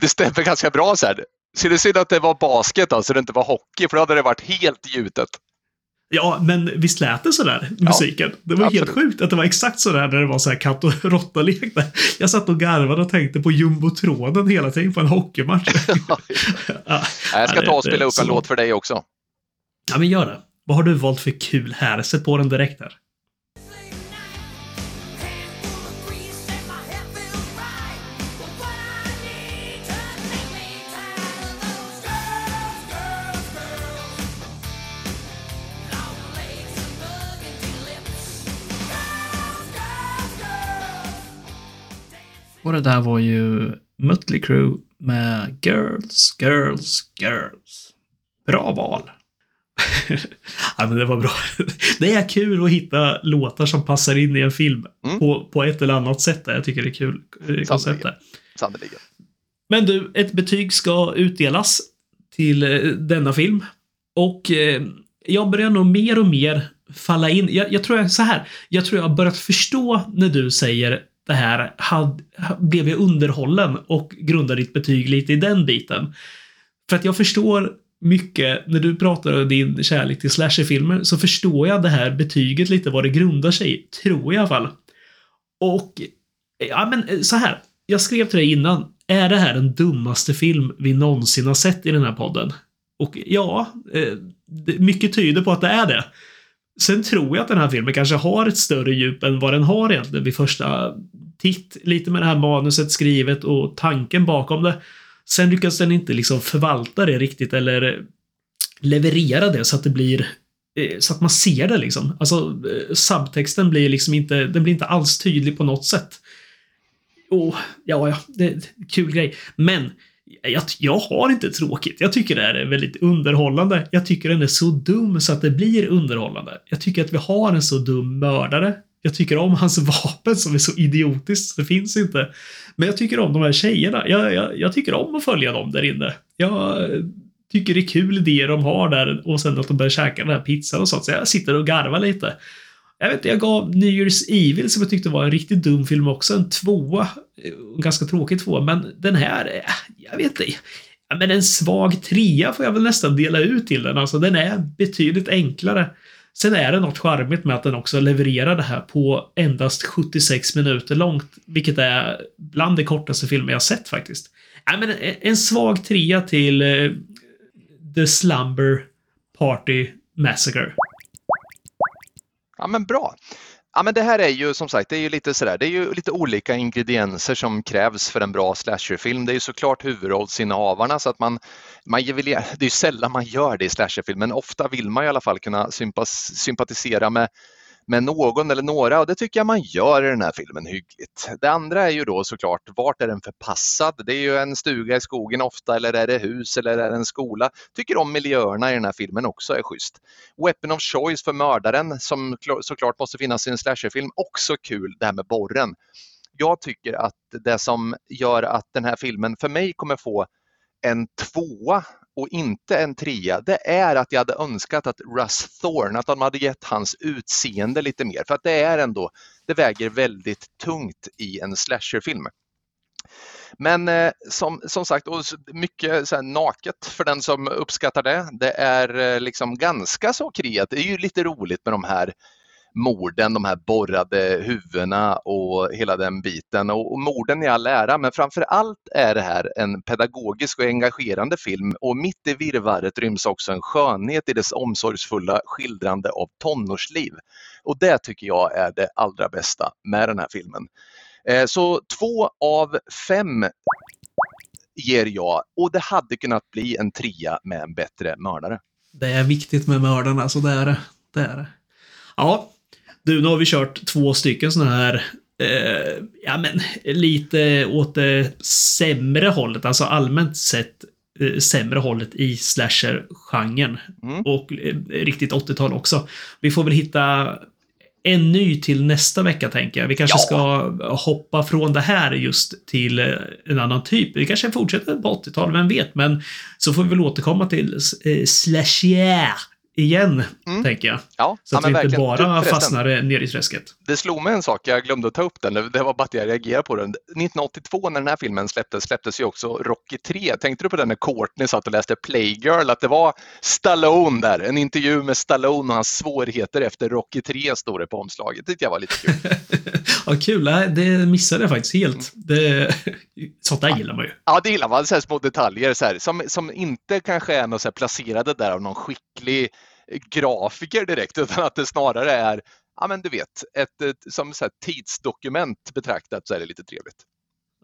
det stämmer ganska bra så här. Så det är synd att det var basket alltså, det inte var hockey, för då hade det varit helt gjutet. Ja, men visst lät det sådär, musiken? Ja, det var absolut. helt sjukt att det var exakt sådär när det var så här katt och [LAUGHS] råtta-lek. Jag satt och garvade och tänkte på jumbotronen hela tiden på en hockeymatch. [LAUGHS] ja, jag ska ta och spela upp en låt för dig också. Ja, men gör det. Vad har du valt för kul här? Sätt på den direkt här. Och det där var ju Mötley Crüe med Girls, Girls, Girls. Bra val. [LAUGHS] ja, men det var bra. Det är kul att hitta låtar som passar in i en film mm. på, på ett eller annat sätt. Jag tycker det är kul eh, koncept Sannerligen. Men du, ett betyg ska utdelas till eh, denna film. Och eh, jag börjar nog mer och mer falla in. Jag, jag tror jag, så här. Jag tror jag har börjat förstå när du säger det här, had, blev jag underhållen och grundar ditt betyg lite i den biten. För att jag förstår mycket, när du pratar om din kärlek till slasherfilmer, så förstår jag det här betyget lite vad det grundar sig i, tror jag i alla fall. Och, ja men eh, så här, jag skrev till dig innan, är det här den dummaste film vi någonsin har sett i den här podden? Och ja, eh, mycket tyder på att det är det. Sen tror jag att den här filmen kanske har ett större djup än vad den har egentligen vid första titt. Lite med det här manuset skrivet och tanken bakom det. Sen lyckas den inte liksom förvalta det riktigt eller leverera det så att det blir eh, så att man ser det liksom. Alltså eh, subtexten blir liksom inte, den blir inte alls tydlig på något sätt. Och ja, ja, det är en kul grej. Men jag, jag har inte tråkigt. Jag tycker det här är väldigt underhållande. Jag tycker den är så dum så att det blir underhållande. Jag tycker att vi har en så dum mördare. Jag tycker om hans [LAUGHS] vapen som är så idiotiskt. Det finns inte. Men jag tycker om de här tjejerna. Jag, jag, jag tycker om att följa dem där inne. Jag tycker det är kul idéer de har där och sen att de börjar käka den här pizzan och sånt. Så jag sitter och garvar lite. Jag vet jag gav New Year's Evil som jag tyckte var en riktigt dum film också en tvåa. En ganska tråkig tvåa, men den här, eh, jag vet inte. Ja, men en svag trea får jag väl nästan dela ut till den. Alltså den är betydligt enklare. Sen är det något charmigt med att den också levererar det här på endast 76 minuter långt, vilket är bland de kortaste filmer jag sett faktiskt. Ja, men en svag trea till eh, The Slumber Party Massacre. Ja men bra. Ja, men det här är ju som sagt, det är ju lite sådär, det är ju lite olika ingredienser som krävs för en bra slasherfilm. Det är ju såklart huvudrollsinnehavarna så att man, man vill, det är ju sällan man gör det i slasherfilm, men ofta vill man i alla fall kunna sympatisera med med någon eller några och det tycker jag man gör i den här filmen hyggligt. Det andra är ju då såklart, vart är den förpassad? Det är ju en stuga i skogen ofta eller är det hus eller är det en skola? Tycker om miljöerna i den här filmen också är schysst. Weapon of choice för mördaren som såklart måste finnas i en slasherfilm, också kul det här med borren. Jag tycker att det som gör att den här filmen för mig kommer få en tvåa och inte en trea, det är att jag hade önskat att Russ Thorne, att de hade gett hans utseende lite mer. För att det är ändå, det väger väldigt tungt i en slasherfilm. Men eh, som, som sagt, och mycket så naket för den som uppskattar det. Det är eh, liksom ganska så kreativt. Det är ju lite roligt med de här morden, de här borrade huvudena och hela den biten. Och, och morden i all ära, men framför allt är det här en pedagogisk och engagerande film och mitt i virrvarret ryms också en skönhet i dess omsorgsfulla skildrande av tonårsliv. Och det tycker jag är det allra bästa med den här filmen. Eh, så två av fem ger jag och det hade kunnat bli en trea med en bättre mördare. Det är viktigt med mördarna, så det är det. det, är det. Ja, du, nu har vi kört två stycken sådana här eh, ja men lite åt det sämre hållet, alltså allmänt sett eh, sämre hållet i slasher-genren. Mm. Och eh, riktigt 80-tal också. Vi får väl hitta en ny till nästa vecka tänker jag. Vi kanske ja. ska hoppa från det här just till eh, en annan typ. Vi kanske fortsätter på 80-tal, vem vet? Men så får vi väl återkomma till eh, slasher igen, mm. tänker jag. Ja, så att ja, vi inte bara fastnar ner i träsket. Det slog mig en sak, jag glömde att ta upp den, det var bara att jag reagerade på den. 1982 när den här filmen släpptes, släpptes ju också Rocky 3. Tänkte du på den när Courtney satt och läste Playgirl, att det var Stallone där, en intervju med Stallone och hans svårigheter efter Rocky 3 stod det på omslaget. Det tyckte jag var lite kul. [LAUGHS] ja, kul. Det missade jag faktiskt helt. Det... Sånt där ja. gillar man ju. Ja, det gillar man. Så små detaljer så här, som, som inte kanske är något så placerade där av någon skicklig grafiker direkt utan att det snarare är, ja men du vet, ett, ett som så tidsdokument betraktat så är det lite trevligt.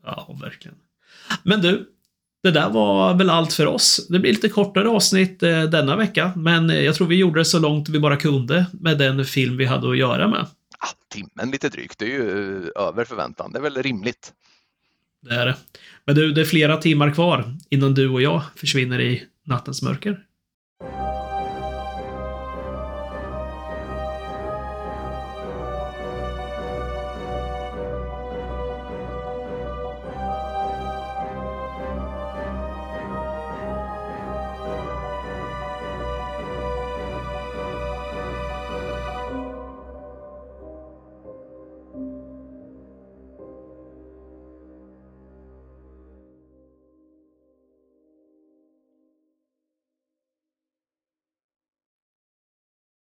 Ja, verkligen. Men du, det där var väl allt för oss. Det blir lite kortare avsnitt eh, denna vecka, men jag tror vi gjorde det så långt vi bara kunde med den film vi hade att göra med. Ja, timmen lite drygt, det är ju eh, över förväntan. Det är väl rimligt. Det är det. Men du, det är flera timmar kvar innan du och jag försvinner i nattens mörker.